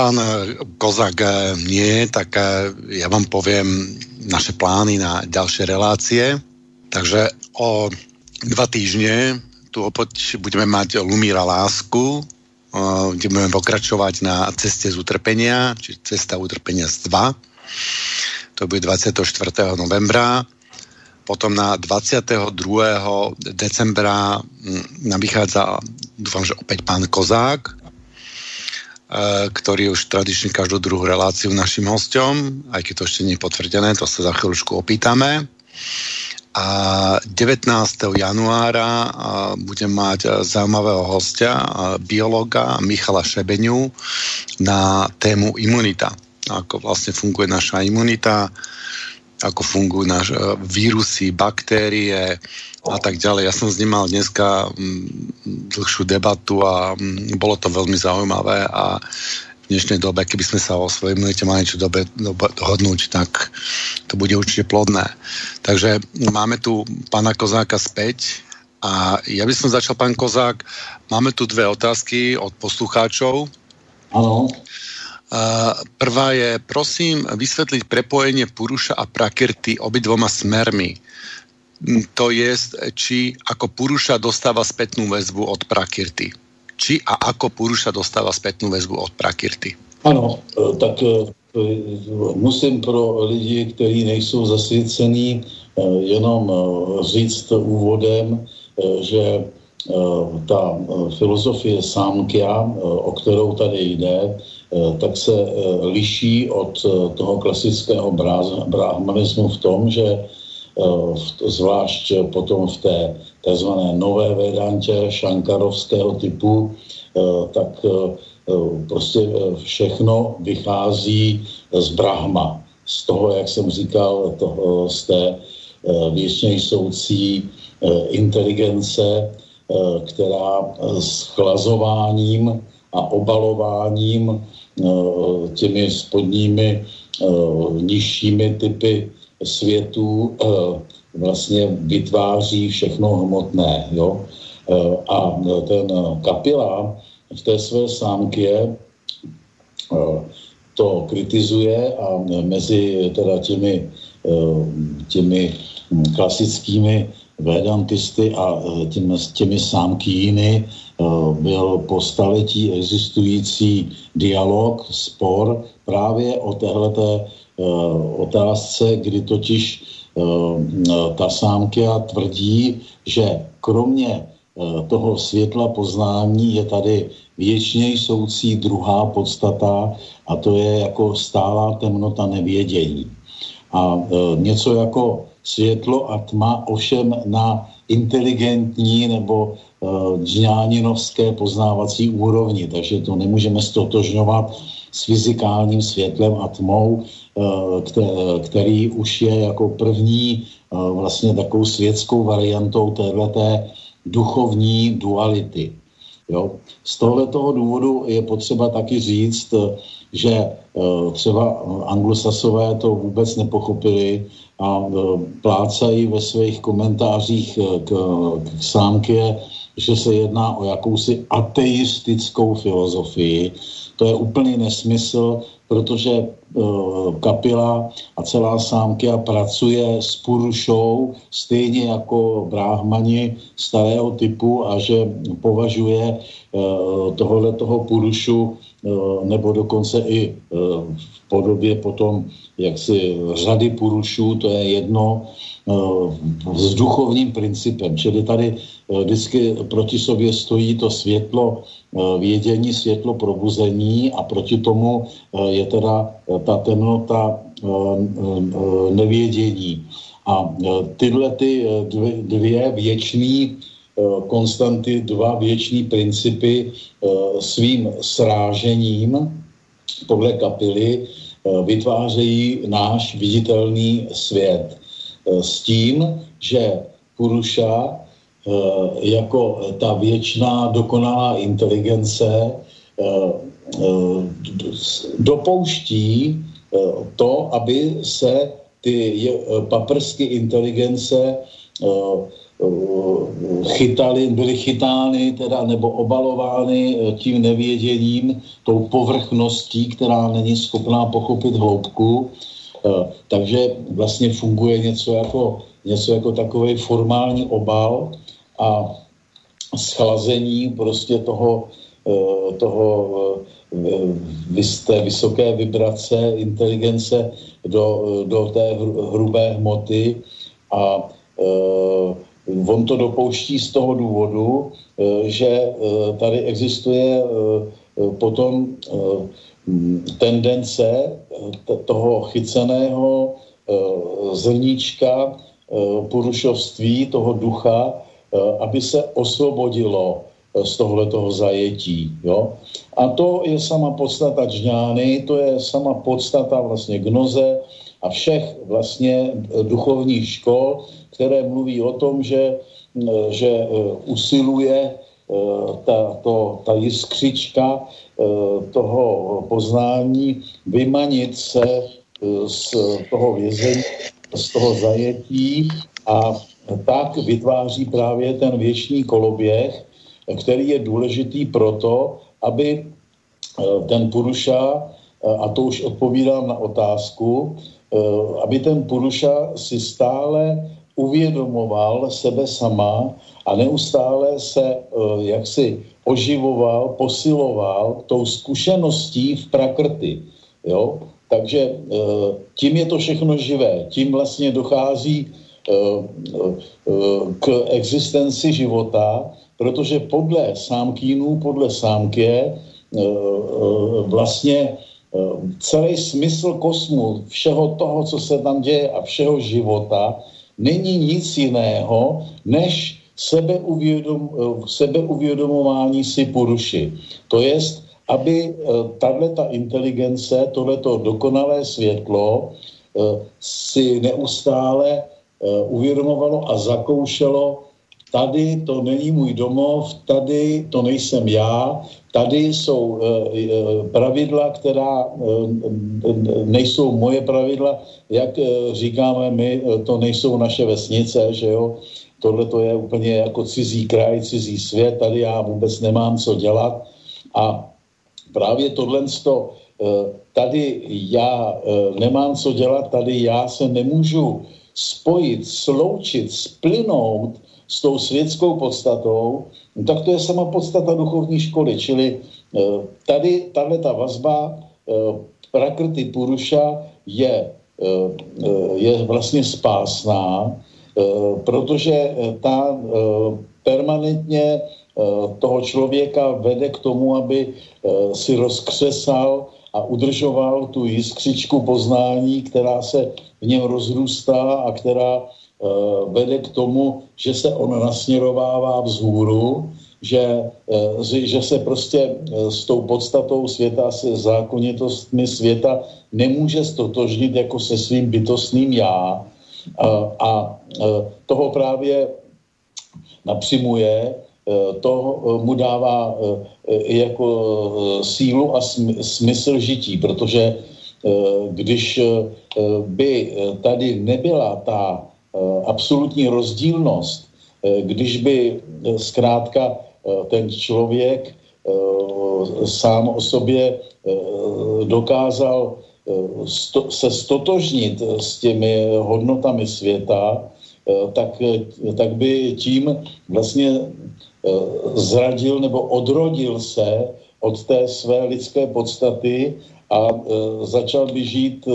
Pán Kozak nie, tak ja vám poviem naše plány na ďalšie relácie. Takže o dva týždne tu opäť budeme mať Lumíra Lásku, kde budeme pokračovať na ceste z utrpenia, či cesta utrpenia z 2. To bude 24. novembra. Potom na 22. decembra mm, nám vychádza, dúfam, že opäť pán Kozák, ktorý je už tradične každú druhú reláciu našim hostom, aj keď to ešte nie je potvrdené, to sa za chvíľučku opýtame. A 19. januára budem mať zaujímavého hostia, biologa Michala Šebeňu na tému imunita. Ako vlastne funguje naša imunita, ako fungujú naš, e, vírusy, baktérie a tak ďalej. Ja som s ním mal dneska mm, dlhšiu debatu a mm, bolo to veľmi zaujímavé a v dnešnej dobe, keby sme sa o svojej imunite mali niečo dobe, dobe dohodnúť, tak to bude určite plodné. Takže máme tu pána Kozáka späť a ja by som začal, pán Kozák, máme tu dve otázky od poslucháčov. Áno. Prvá je, prosím, vysvetliť prepojenie Puruša a Prakirty obidvoma smermi. To je, či ako Puruša dostáva spätnú väzbu od Prakirty. Či a ako Puruša dostáva spätnú väzbu od Prakirty. Ano, e, tak e, musím pro lidi, kteří nejsou zasvěcení, e, jenom říct úvodem, že ta filozofie Sámkia, o kterou tady jde, tak se liší od toho klasického brahmanismu v tom, že zvlášť potom v té tzv. nové vedantě šankarovského typu, tak prostě všechno vychází z Brahma. Z toho, jak jsem říkal, toho, z té věčně soucí inteligence, která s chlazováním a obalováním Eh, těmi spodními eh, nižšími typy světů eh, vlastně vytváří všechno hmotné. Jo? A ten kapila v té své sámkě to kritizuje a mezi teda těmi, těmi klasickými vedantisty a těmi, těmi sámkýny Eh, byl po staletí existující dialog, spor právě o téhleté eh, otázce, kdy totiž eh, ta sámkia tvrdí, že kromě toho světla poznání je tady věčně soucí druhá podstata a to je jako stálá temnota nevědění. A něco jako světlo a tma ovšem na inteligentní nebo džňáninovské poznávací úrovni, takže to nemůžeme stotožňovat s fyzikálním světlem a tmou, eh, který už je jako první eh, vlastně takovou světskou variantou téhleté duchovní duality. Jo? Z tohoto důvodu je potřeba taky říct, že eh, třeba anglosasové to vůbec nepochopili a plácají ve svých komentářích k, k sámky že se jedná o jakousi ateistickou filozofii. To je úplný nesmysl, protože e, kapila a celá sámkia pracuje s purušou stejně jako bráhmani starého typu a že považuje e, tohohle toho purušu nebo dokonce i e, v podobě potom jaksi řady purušů, to je jedno, e, s duchovním principem. Čili tady Eh, vždycky proti sobě stojí to světlo eh, vědění, světlo probuzení a proti tomu eh, je teda ta temnota nevědění. A tyhle ty dvě věčné konstanty, dva věční principy svým srážením podle kapily vytvářejí náš viditelný svět. S tím, že Puruša Eh, jako ta věčná dokonalá inteligence eh, eh, dopouští to, aby se ty paprsky inteligence chytali, byly chytány teda, nebo obalovány tím nevěděním, tou povrchností, která není schopná pochopit hloubku. Takže vlastně funguje něco jako, něco jako takový formální obal a schlazení prostě toho, toho té vysoké vibrace, inteligence do, do té hrubé hmoty a on to dopouští z toho důvodu, uh, že uh, tady existuje uh, potom uh, tendence toho chyceného zrníčka porušovství, toho ducha, aby se osvobodilo z tohletoho zajetí. Jo? A to je sama podstata džňány, to je sama podstata vlastně gnoze a všech vlastně duchovních škol, které mluví o tom, že, že e, usiluje e, ta, to, ta jiskřička e, toho poznání vymanit se z toho vězení, z toho zajetí a tak vytváří právě ten věčný koloběh, který je důležitý proto, aby ten Puruša, a to už odpovídám na otázku, aby ten Puruša si stále uvědomoval sebe sama a neustále se jaksi oživoval, posiloval tou zkušeností v prakrty. Jo? Takže tím je to všechno živé. Tím vlastně dochází k existenci života protože podle sámkínů, podle eh, eh, vlastně eh, celý smysl kosmu, všeho toho, co se tam děje a všeho života, není nic jiného, než sebeuvědom, sebeuvědomování si puruši. To jest, aby tahle ta inteligence, tohleto dokonalé světlo si neustále uvědomovalo a zakoušelo tady to není můj domov, tady to nejsem já, tady jsou e, pravidla, která e, nejsou moje pravidla, jak říkáme my, to nejsou naše vesnice, že jo, tohle to je úplně jako cizí kraj, cizí svět, tady já vůbec nemám co dělat. A právě tohle to, tady já nemám co dělat, tady já se nemůžu spojit, sloučit, splynout s tou světskou podstatou, no tak to je sama podstata duchovní školy, čili eh, tady tahle ta vazba eh, prakrty Puruša je, eh, je vlastně spásná, protože ta permanentně toho člověka vede k tomu, aby si rozkřesal a udržoval tu jiskřičku poznání, která se v něm rozrůstá a která vede k tomu, že se on nasměrovává vzhůru, že, eh, že se prostě eh, s tou podstatou světa, se zákonitostmi světa nemůže stotožnit jako se svým bytostným já. A toho právě napřimuje, to mu dává jako sílu a smysl žití, protože když by tady nebyla ta Eh, absolutní rozdílnost, eh, když by eh, zkrátka ten člověk sám o sobě dokázal se stotožnit s těmi hodnotami světa, tak, tak by tím vlastně zradil nebo odrodil se od té své lidské podstaty a e, začal by žít e,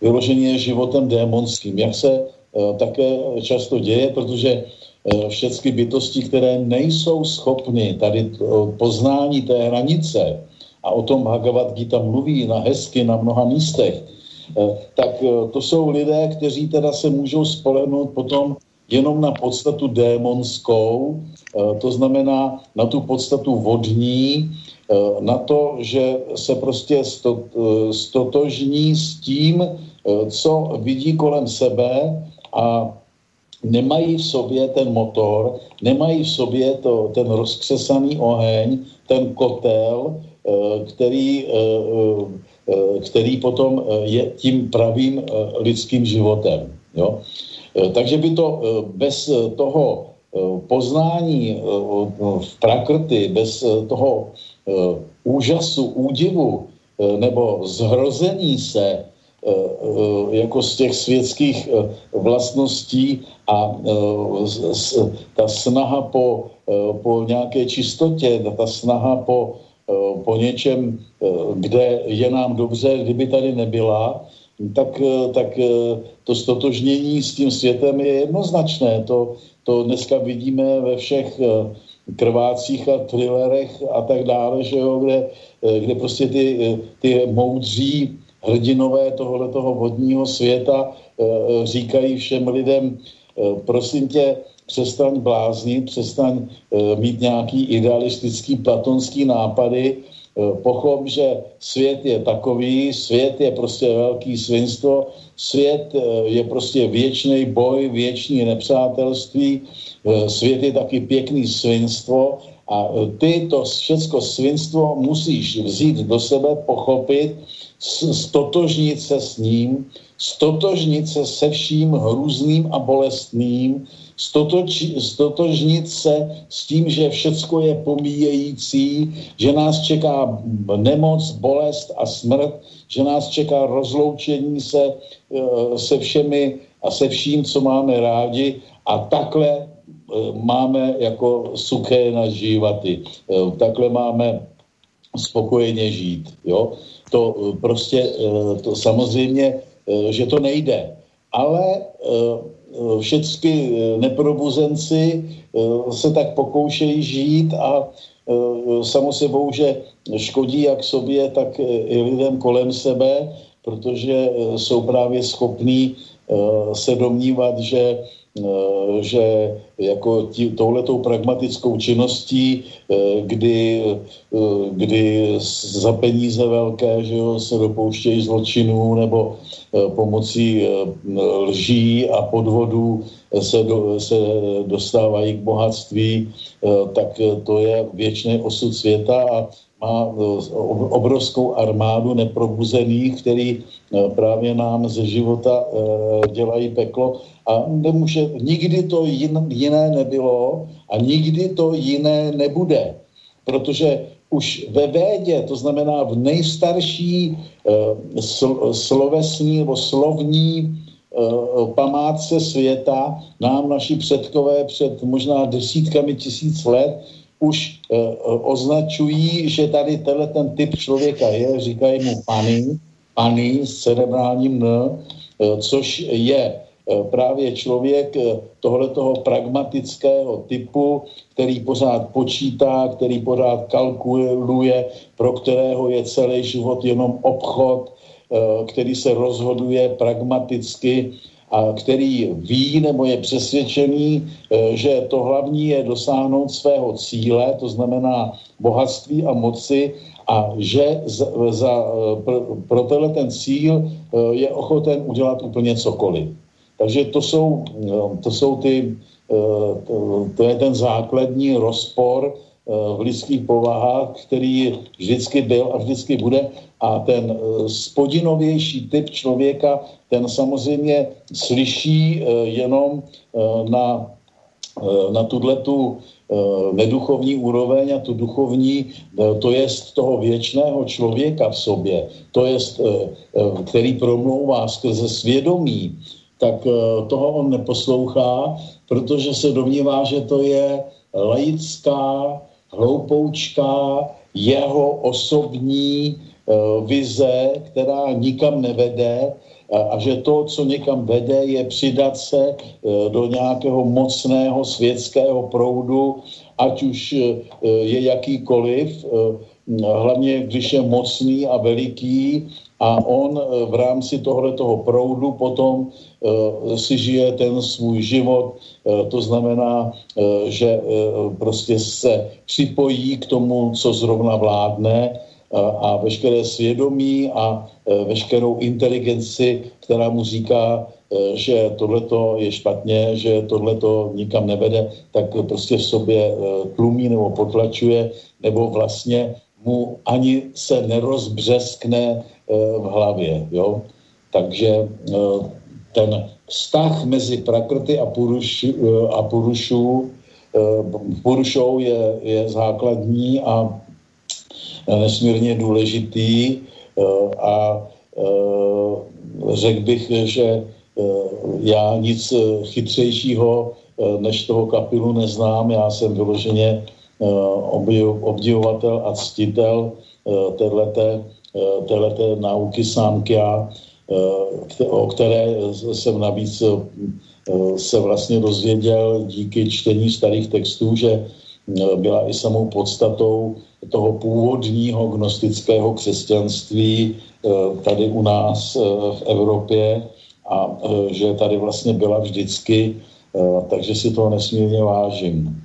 vyloženě životem démonským, jak se e, také často děje, protože e, všechny bytosti, které nejsou schopny tady e, poznání té hranice, a o tom Bhagavad Gita mluví na hezky na mnoha místech, e, tak e, to jsou lidé, kteří teda se můžou spolehnout potom jenom na podstatu démonskou, to znamená na tu podstatu vodní, na to, že se prostě eh, stotožní s tím, eh, co vidí kolem sebe a nemají v sobě ten motor, nemají v sobě to, ten rozkřesaný oheň, ten kotel, který, který potom je tím pravým lidským životem. Jo? Takže by to bez toho poznání v prakrty, bez toho úžasu, údivu nebo zhrození se jako z těch světských vlastností a ta snaha po, po nějaké čistotě, ta snaha po Eh, po něčem, eh, kde je nám dobře, kdyby tady nebyla, tak, eh, tak to stotožnění s tím světem je jednoznačné. To, to dneska vidíme ve všech krvácích a thrillerech a tak dále, že jo, kde, kde prostě ty, ty moudří hrdinové tohoto vodního světa říkají všem lidem, prosím tě, přestaň bláznit, přestaň mít nějaký idealistický platonský nápady, pochop, že svět je takový, svět je prostě velký svinstvo, svět uh, je prostě věčný boj, věčný nepřátelství, svět je taky pěkný svinstvo a ty to všechno svinstvo musíš vzít do sebe, pochopit, stotožnit se s ním, stotožnit se se vším hrůzným a bolestným, stotožnit se s tím, že všecko je pomíjející, že nás čeká nemoc, bolest a smrt, že nás čeká rozloučení se eh, se všemi a se vším, co máme rádi a takhle eh, máme jako suché na životy. Eh, takhle máme spokojeně žít. Jo? To prostě, to samozřejmě, že to nejde. Ale Eh, všechny eh, neprobuzenci eh, se tak pokoušejí žít a samo sebou, že škodí jak sobě, tak i lidem kolem sebe, protože jsou právě schopní se domnívat, že že jako tí, touhletou pragmatickou činností, eh, kdy, eh, kdy za peníze velké že jo, se dopouštějí zločinů nebo pomocí lží a podvodů se, do, se dostávají k bohatství, tak to je věčný osud světa a má obrovskou armádu neprobuzených, který právě nám ze života dělají peklo a nemůže, nikdy to jin, jiné nebylo a nikdy to jiné nebude. Protože už ve védě, to znamená v nejstarší uh, sl, slovesní nebo slovní uh, památce světa, nám naši předkové před možná desítkami tisíc let už uh, označují, že tady tenhle ten typ člověka je, říkají mu pany, pany s cerebrálním n, což je Eh, právě člověk eh, tohletoho pragmatického typu, který pořád počítá, který pořád kalkuluje, pro kterého je celý život jenom obchod, eh, který se rozhoduje pragmaticky a který ví nebo je přesvědčený, že to hlavní je dosáhnout svého cíle, to znamená bohatství a moci, a že za, za, pro, pro tenhle ten cíl je ochoten udělat úplně cokoliv. Takže to jsou, to jsou ty, eh, to je ten základní rozpor eh, v lidských povahách, který vždycky byl a vždycky bude. A ten eh, spodinovější typ člověka, ten samozřejmě slyší jenom na, na tuto neduchovní úroveň a tu duchovní, to je z toho věčného člověka v sobě, to je, který promlouvá skrze svědomí, tak eh, toho on neposlouchá, protože se domnívá, že to je laická, hloupoučká, jeho osobní eh, vize, která nikam nevede a že to, co někam vede, je přidat se eh, do nějakého mocného světského proudu, ať už je jakýkoliv, hlavně když je mocný a veliký a on v rámci tohoto proudu potom si žije ten svůj život, eh, to znamená, eh, že prostě se připojí k tomu, co zrovna vládne a veškeré svědomí a veškerou inteligenci, která mu říká, že tohleto je špatně, že tohleto nikam nevede, tak prostě v sobě tlumí nebo potlačuje, nebo vlastně mu ani se nerozbřeskne v hlavě. Jo? Takže ten, vztah mezi prakrty a, puruš, a purušů, purušou je, je základní a nesmírně důležitý a řekl bych, že já nic chytřejšího než toho kapilu neznám. Já jsem vyloženě obdivovatel a ctitel téhleté, téhleté nauky Sámkia, o které jsem navíc se vlastně dozvěděl díky čtení starých textů, že byla i samou podstatou toho původního gnostického křesťanství tady u nás v Evropě a že tady vlastně byla vždycky, takže si toho nesmírně vážím.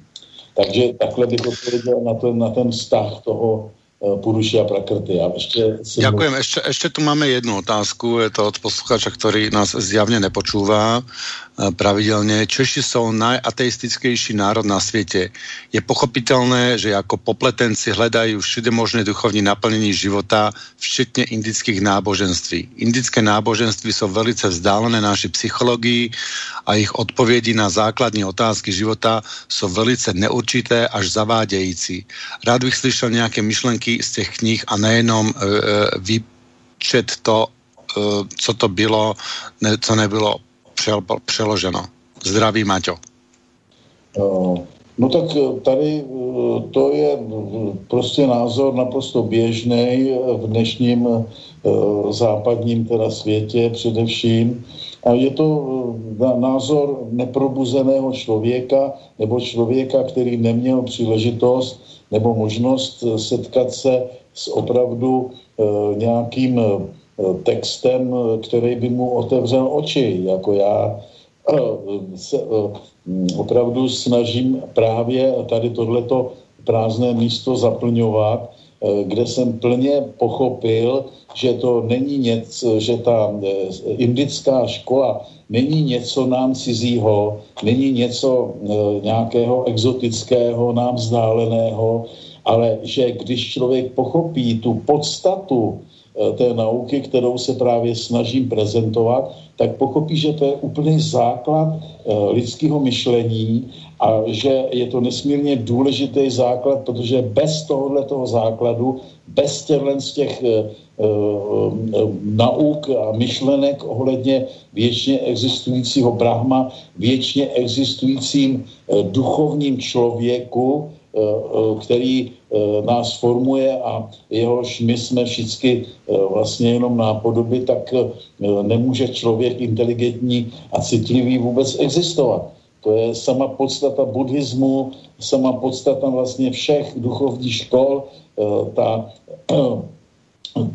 Takže takhle bych odpověděl na ten, na ten vztah toho Eh, Puruši a Prakrty. A ešte Ďakujem. Mnou... Ešte, ešte tu máme jednu otázku. Je to od posluchača, ktorý nás zjavne nepočúva eh, pravidelne. Češi sú najateistickejší národ na svete. Je pochopitelné, že ako popletenci hledajú všude možné duchovní naplnení života, včetne indických náboženství. Indické náboženství sú velice vzdálené naší psychologii a ich odpovědi na základní otázky života sú velice neurčité až zavádějící. Rád bych slyšel nějaké myšlenky z těch knih a nejenom uh, vyčet to, uh, co to bylo, ne, co nebylo přel, přeloženo. Zdraví, Maťo. No tak tady to je prostě názor naprosto běžný v dnešním západním teda světě především. A je to názor neprobuzeného člověka nebo člověka, který neměl příležitost nebo možnost eh, setkat se s opravdu eh, nějakým eh, textem, který by mu otevřel oči. Jako já se opravdu snažím právě tady tohleto prázdné místo zaplňovat, kde jsem plně pochopil, že to není něco, že ta indická škola není něco nám cizího, není něco e, nějakého exotického, nám vzdáleného, ale že když člověk pochopí tu podstatu e, té nauky, kterou se právě snažím prezentovat, tak pochopí, že to je úplný základ e, lidského myšlení a že je to nesmírně důležitý základ, protože bez tohoto základu, bez těchto z těch Eh, eh, nauk a myšlenek ohledně věčně existujícího Brahma, věčně existujícím eh, duchovním člověku, který nás formuje a jehož my jsme všichni vlastně jenom nápodoby, tak nemůže člověk inteligentní a citlivý vůbec existovat. To je sama podstata buddhismu, sama podstata vlastně všech duchovních škol, ta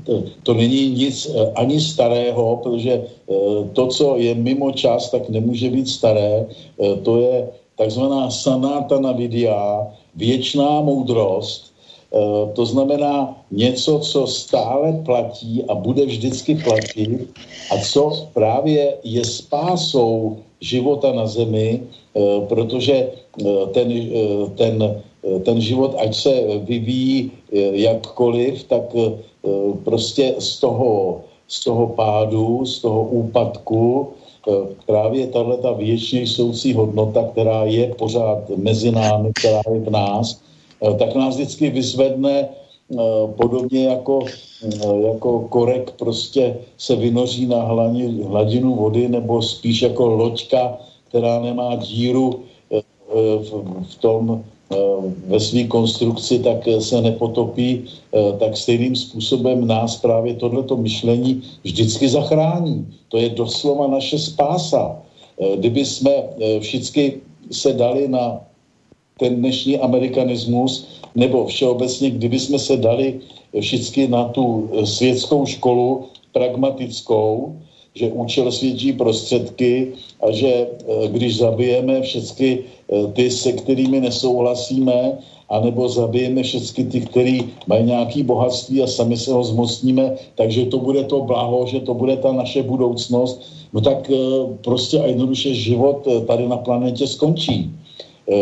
to, to není nic eh, ani starého, protože eh, to, co je mimo čas, tak nemůže být staré. Eh, to je takzvaná sanátana vidya, věčná moudrost. To znamená něco, co stále platí a bude vždycky platit a co právě je spásou života na zemi, protože ten, ten, ten život, ať se vyvíjí jakkoliv, tak Eh, prostě z toho, z toho pádu, z toho úpadku eh, právě tahle ta věčně soucí hodnota, která je pořád mezi námi, která je v nás, eh, tak nás vždycky vyzvedne podobně jako, jako korek prostě se vynoří na hladinu vody nebo spíš jako loďka, která nemá díru v, v tom Eh, ve své konstrukci, tak se nepotopí, eh, tak stejným způsobem nás právě tohleto myšlení vždycky zachrání. To je doslova naše spása. Eh, kdyby jsme všichni se dali na ten dnešní amerikanismus, nebo všeobecně, kdyby jsme se dali všichni na tu světskou školu pragmatickou, že účel svědčí prostředky a že e, když zabijeme všechny e, ty, se kterými nesouhlasíme, anebo zabijeme všechny ty, kteří mají nějaké bohatství a sami se ho zmocníme, takže to bude to blaho, že to bude ta naše budoucnost, no tak e, prostě a jednoduše život tady na planetě skončí.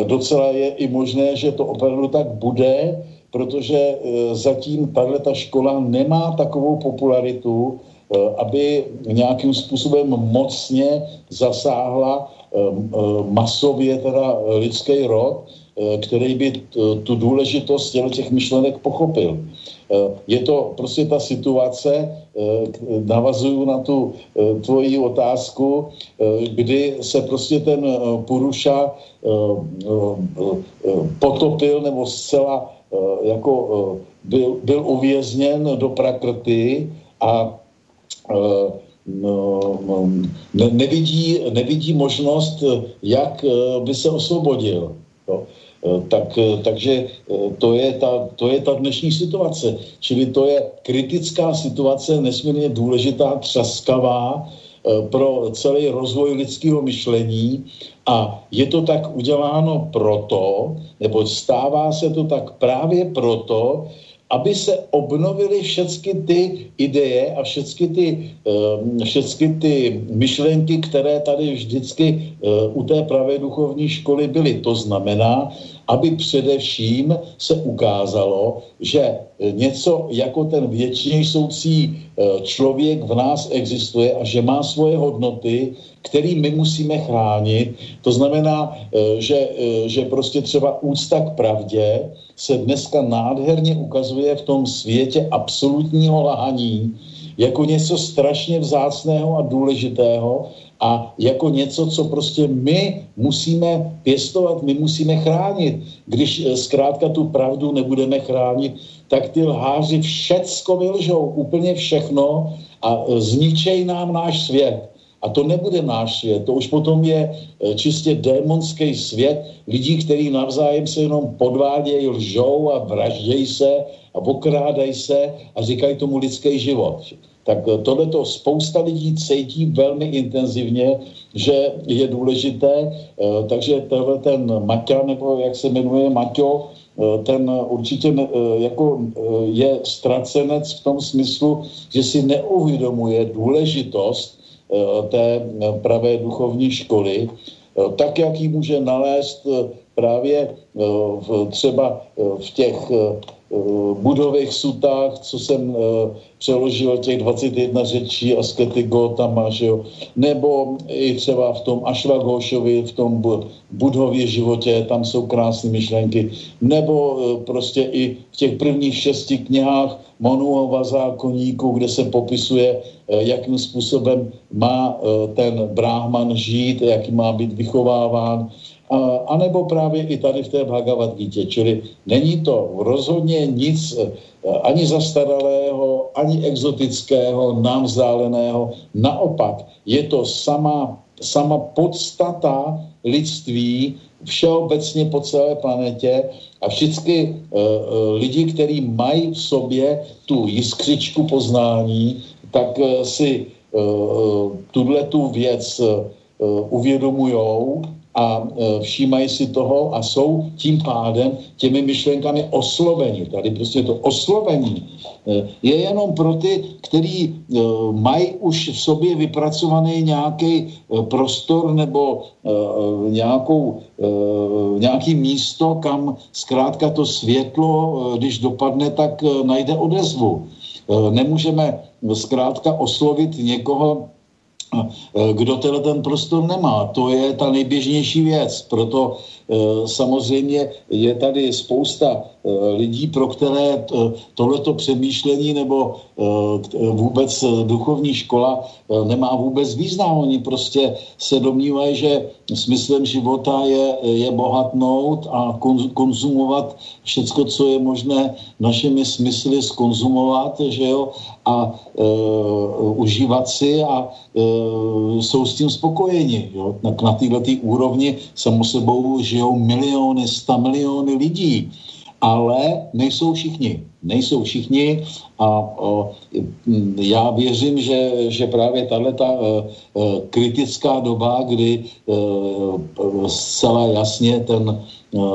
Docela je i možné, že to opravdu tak bude, protože zatím tahle ta škola nemá takovou popularitu, aby nějakým způsobem mocně zasáhla masově teda lidský rod, který by tu důležitost těch myšlenek pochopil. Je to prostě ta situace, navazuju na tu tvoji otázku, kdy se prostě ten Puruša potopil nebo zcela jako byl, byl uvězněn do prakrty a ne, nevidí, nevidí možnost, jak by se osvobodil. Jo. Tak, takže to je, ta, to je ta dnešní situace. Čili to je kritická situace, nesmírně důležitá, třaskavá pro celý rozvoj lidského myšlení a je to tak uděláno proto, nebo stává se to tak právě proto, aby se obnovily všechny ty ideje a všechny ty, ehm, všechny ty myšlenky, které tady vždycky eh, u té pravé duchovní školy byly. To znamená, aby především se ukázalo, že něco jako ten věčně soucí eh, člověk v nás existuje a že má svoje hodnoty, který my musíme chránit. To znamená, eh, že, eh, že prostě třeba úcta k pravdě se dneska nádherně ukazuje v tom světě absolutního lhaní jako něco strašně vzácného a důležitého a jako něco, co prostě my musíme pěstovat, my musíme chránit. Když eh, zkrátka tu pravdu nebudeme chránit, tak ty lháři všecko vylžou, úplně všechno a zničej nám náš svět. A to nebude náš svět, to už potom je eh, čistě démonský svět lidí, kteří navzájem se jenom podvádějí, lžou a vraždějí se a okrádají se a říkají tomu lidský život. Tak eh, tohleto spousta lidí cítí velmi intenzivně, že je důležité, eh, takže tenhle ten Maťa, nebo jak se jmenuje Maťo, ten určitě jako je ztracenec v tom smyslu, že si neuvědomuje důležitost Eh, té eh, pravé duchovní školy, eh, tak, jak ji může nalézt právě v, třeba v těch budových sutách, co jsem přeložil těch 21 řečí a skety Gotama, že jo? nebo i třeba v tom Ašvagošovi, v tom budově životě, tam jsou krásné myšlenky, nebo prostě i v těch prvních šesti knihách Monuova zákonníku, kde se popisuje, eh, jakým způsobem má eh, ten bráhman žít, jaký má být vychováván, a, nebo právě i tady v té Bhagavad Gita. Čili není to rozhodně nic eh, ani zastaralého, ani exotického, nám vzdáleného. Naopak, je to sama, sama podstata lidství, všeobecně po celé planetě a všichni uh, uh, lidi, kteří mají v sobě tu jiskřičku poznání, tak si uh, tuhle tu věc uvědomujou a e, všímají si toho a jsou tím pádem těmi myšlenkami osloveni. Tady prostě to oslovení e, je jenom pro ty, kteří e, mají už v sobě vypracovaný nějaký prostor nebo nějakou, nějaký místo, kam zkrátka to světlo, když dopadne, tak najde odezvu. Nemůžeme zkrátka oslovit někoho, kdo tenhle ten prostor nemá. To je ta nejběžnější věc. Proto samozřejmě je tady spousta e, lidí, pro které tohleto přemýšlení nebo vůbec duchovní škola nemá vůbec význam. Oni prostě se domnívají, že smyslem života je, je bohatnout a konzumovat všecko, co je možné našimi smysly skonzumovat, že jo, a e, užívat si a e, jsou s tím spokojeni. Jo? Na, na této úrovni samo sebou žijou miliony, sta miliony lidí, ale nejsou všichni. Nejsou všichni a o, já věřím, že, že právě tahle ta e, e, kritická doba, kdy e, zcela jasně ten,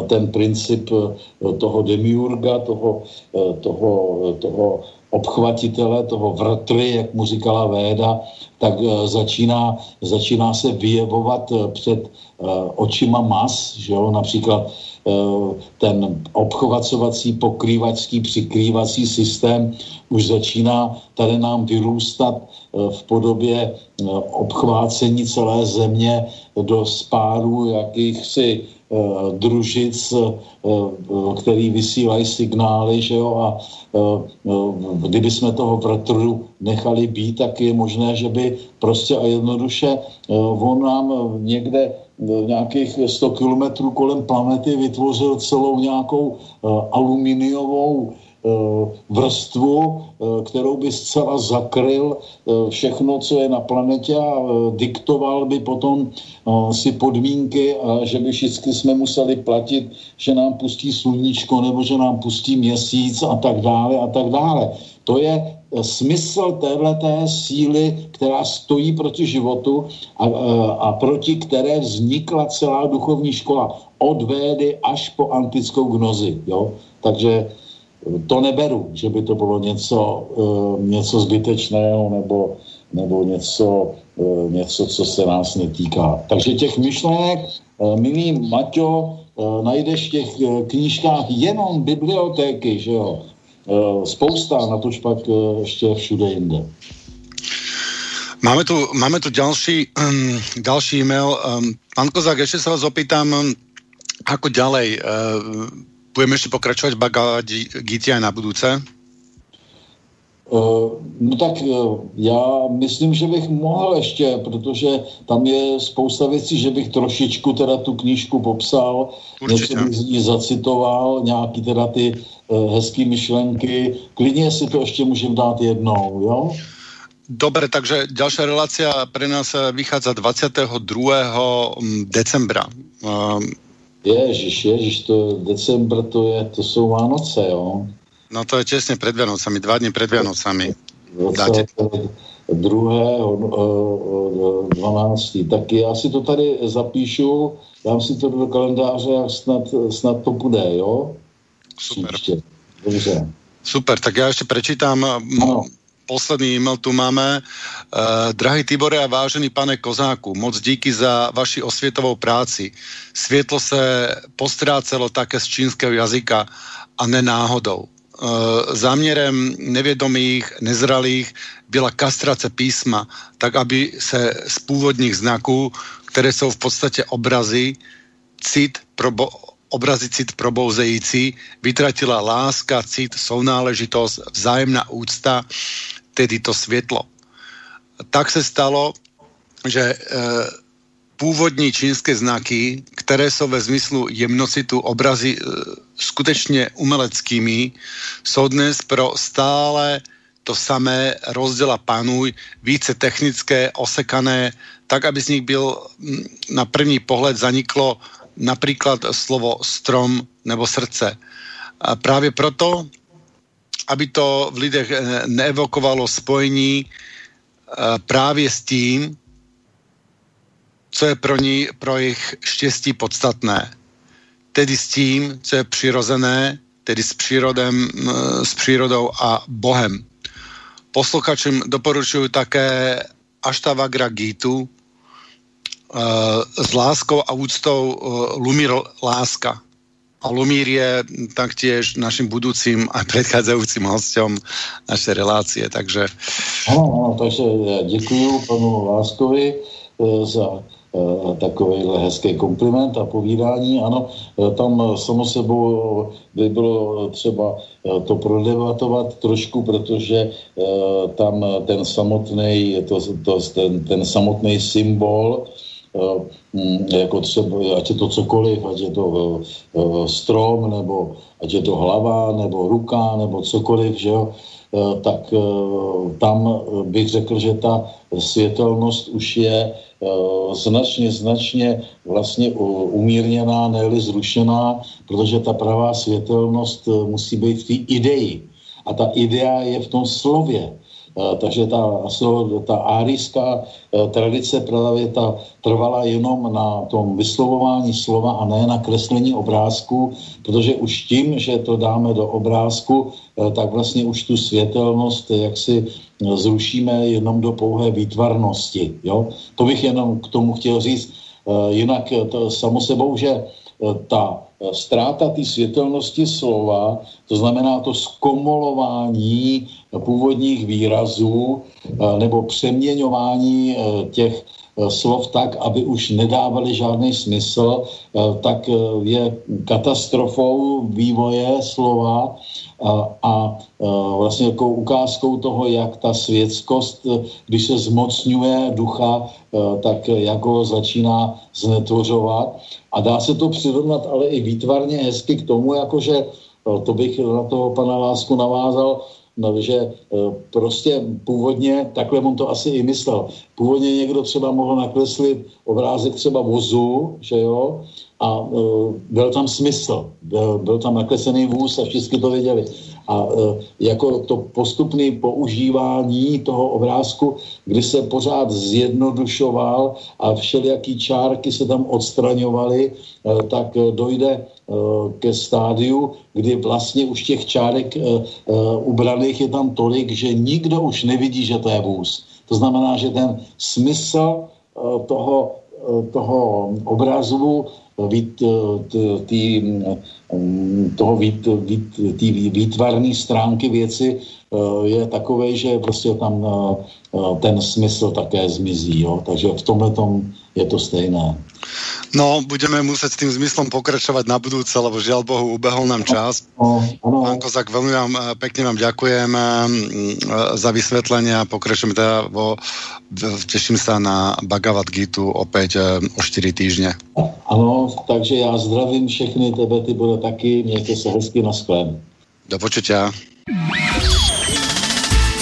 ten princip e, toho demiurga, toho, e, toho, toho obchvatitele, toho vrtry, jak mu říkala Véda, tak začíná, začíná se vyjevovat před očima mas, že jo? například ten obchovacovací, pokrývačský, přikrývací systém už začíná tady nám vyrůstat v podobě obchvácení celé země do spáru jakýchsi družic, který vysílají signály, že jo, a kdyby jsme toho Pretrudu nechali být, tak je možné, že by prostě a jednoduše on nám někde nějakých 100 kilometrů kolem planety vytvořil celou nějakou aluminiovou vrstvu, uh, kterou by zcela zakryl všechno, co je na planetě a diktoval by potom si podmínky, a že by všichni jsme museli platit, že nám pustí sluníčko nebo že nám pustí měsíc a tak dále a tak dále. To je smysl téhleté síly, která stojí proti životu a, a proti které vznikla celá duchovní škola. Od Védy až po antickou gnozi. Jo? Takže to neberu, že by to bylo něco, něco zbytečného nebo, nebo něco, něco, co se nás netýká. Takže těch myšlenek, milý Maťo, najdeš v těch knížkách jenom bibliotéky, že jo? Eh, spousta, na to pak eh, ještě všude jinde. Máme tu, máme tu ďalší, um, ďalší e-mail. Um, pán Kozák, ešte sa vás opýtam, um, ako ďalej? Uh, budeme ešte pokračovať v Bhagavad Gita aj na budúce? Eh, no tak já myslím, že bych mohl ještě, protože tam je spousta věcí, že bych trošičku teda tu knížku popsal, Určitě. něco bych z ní zacitoval, nějaký teda ty uh, hezký myšlenky. Klidně si to ještě můžeme dát jednou, jo? Dobre, takže ďalšia relácia pre nás vychádza 22. Mm, decembra. Ježiš, ježiš, to decembr, to, je, to jsou Vánoce, jo? No to je těsně před Vianocami, dva dny před Vianocami. Dáte. Druhého, 12. Tak já si to tady zapíšu, dám si to do kalendáře a snad, snad to bude, jo? Super. Příště. Dobře. Super, tak já ještě prečítám ano. Posledný e-mail tu máme. Uh, drahý Tibore a vážený pane Kozáku, moc díky za vaši osvětovou práci. Světlo se postrácelo také z čínského jazyka a ne náhodou. Eh, záměrem nevědomých, nezralých byla kastrace písma, tak aby se z původních znaků, které jsou v podstatě obrazy, cit, probo, obrazy cit probouzející, vytratila láska, cit, sounáležitost, vzájemná úcta, tedy to světlo. Tak se stalo, že e, původní čínské znaky, které jsou ve smyslu jemnocitu obrazy e, skutečně umeleckými, jsou dnes pro stále to samé rozděla panuj, více technické, osekané, tak, aby z nich byl na první pohled zaniklo například slovo strom nebo srdce. A právě proto, aby to v lidech e, neevokovalo spojení e, právě s tím, co je pro ní, pro jejich štěstí podstatné. Tedy s tím, co je přirozené, tedy s, přírodem, s přírodou a Bohem. Posluchačům doporučuji také Aštavagra Gitu s láskou a úctou Lumír láska. A Lumír je taktiež naším budoucím a předcházejícím hostem naše relácie, takže... Ano, ano, takže děkuji panu Láskovi e, za Eh, takovýhle hezký kompliment a povídání. Ano, eh, tam samo sebou by bylo třeba eh, to prodebatovat trošku, protože tam ten samotný, to, to, ten, ten samotný symbol, jako třeba, ať je to cokoliv, ať je to strom, nebo ať je to hlava, nebo ruka, nebo cokoliv, že jo, tak tam bych řekl, že ta světelnost už je Eh, značně, značně vlastně umírněná, ne zrušená, protože ta pravá světelnost eh, musí být v té ideji. A ta idea je v tom slově. Eh, takže ta, ta árijská eh, tradice právě ta trvala jenom na tom vyslovování slova a ne na kreslení obrázku, protože už tím, že to dáme do obrázku, eh, tak vlastně už tu světelnost jak si zrušíme jenom do pouhé výtvarnosti. Jo? To bych jenom k tomu chtěl říct. Jinak to samo sebou, že ta ztráta té světelnosti slova, to znamená to zkomolování původních výrazů nebo přeměňování těch slov tak, aby už nedávali žádný smysl, tak je katastrofou vývoje slova a, a vlastně jako ukázkou toho, jak ta světskost, když se zmocňuje ducha, tak jako začíná znetvořovat. A dá se to přirovnat ale i výtvarně hezky k tomu, jakože to bych na toho pana Lásku navázal, no, že prostě původně, takhle on to asi i myslel, původně někdo třeba mohl nakreslit obrázek třeba vozu, že jo, a uh, byl tam smysl, byl, byl tam nakreslený vůz a všichni to věděli. A uh, jako to postupné používání toho obrázku, kdy se pořád zjednodušoval a všelijaký čárky se tam odstraňovaly, uh, tak dojde uh, ke stádiu, kdy vlastně už těch čárek ubraných je tam tolik, že nikdo už nevidí, že to je vůz. To znamená, že ten smysl toho, toho obrazu vít, tý, toho vít, vít, tý výtvarné stránky věci eh, je takové, že prostě tam eh, eh, ten smysl také zmizí. Jo? Takže v tomhle tom je to stejné. No, budeme muset s tým zmyslom pokračovať na budúce, lebo žiaľ Bohu, ubehol nám čas. No. Pán Kozak, veľmi vám, pekne vám ďakujem za vysvetlenie a pokračujeme teda vo, teším sa na Bhagavad Gitu opäť o 4 týždne. Ano, takže já zdravím všechny, tebe ty bude taky, mějte se hezky na sklem. Do počutia.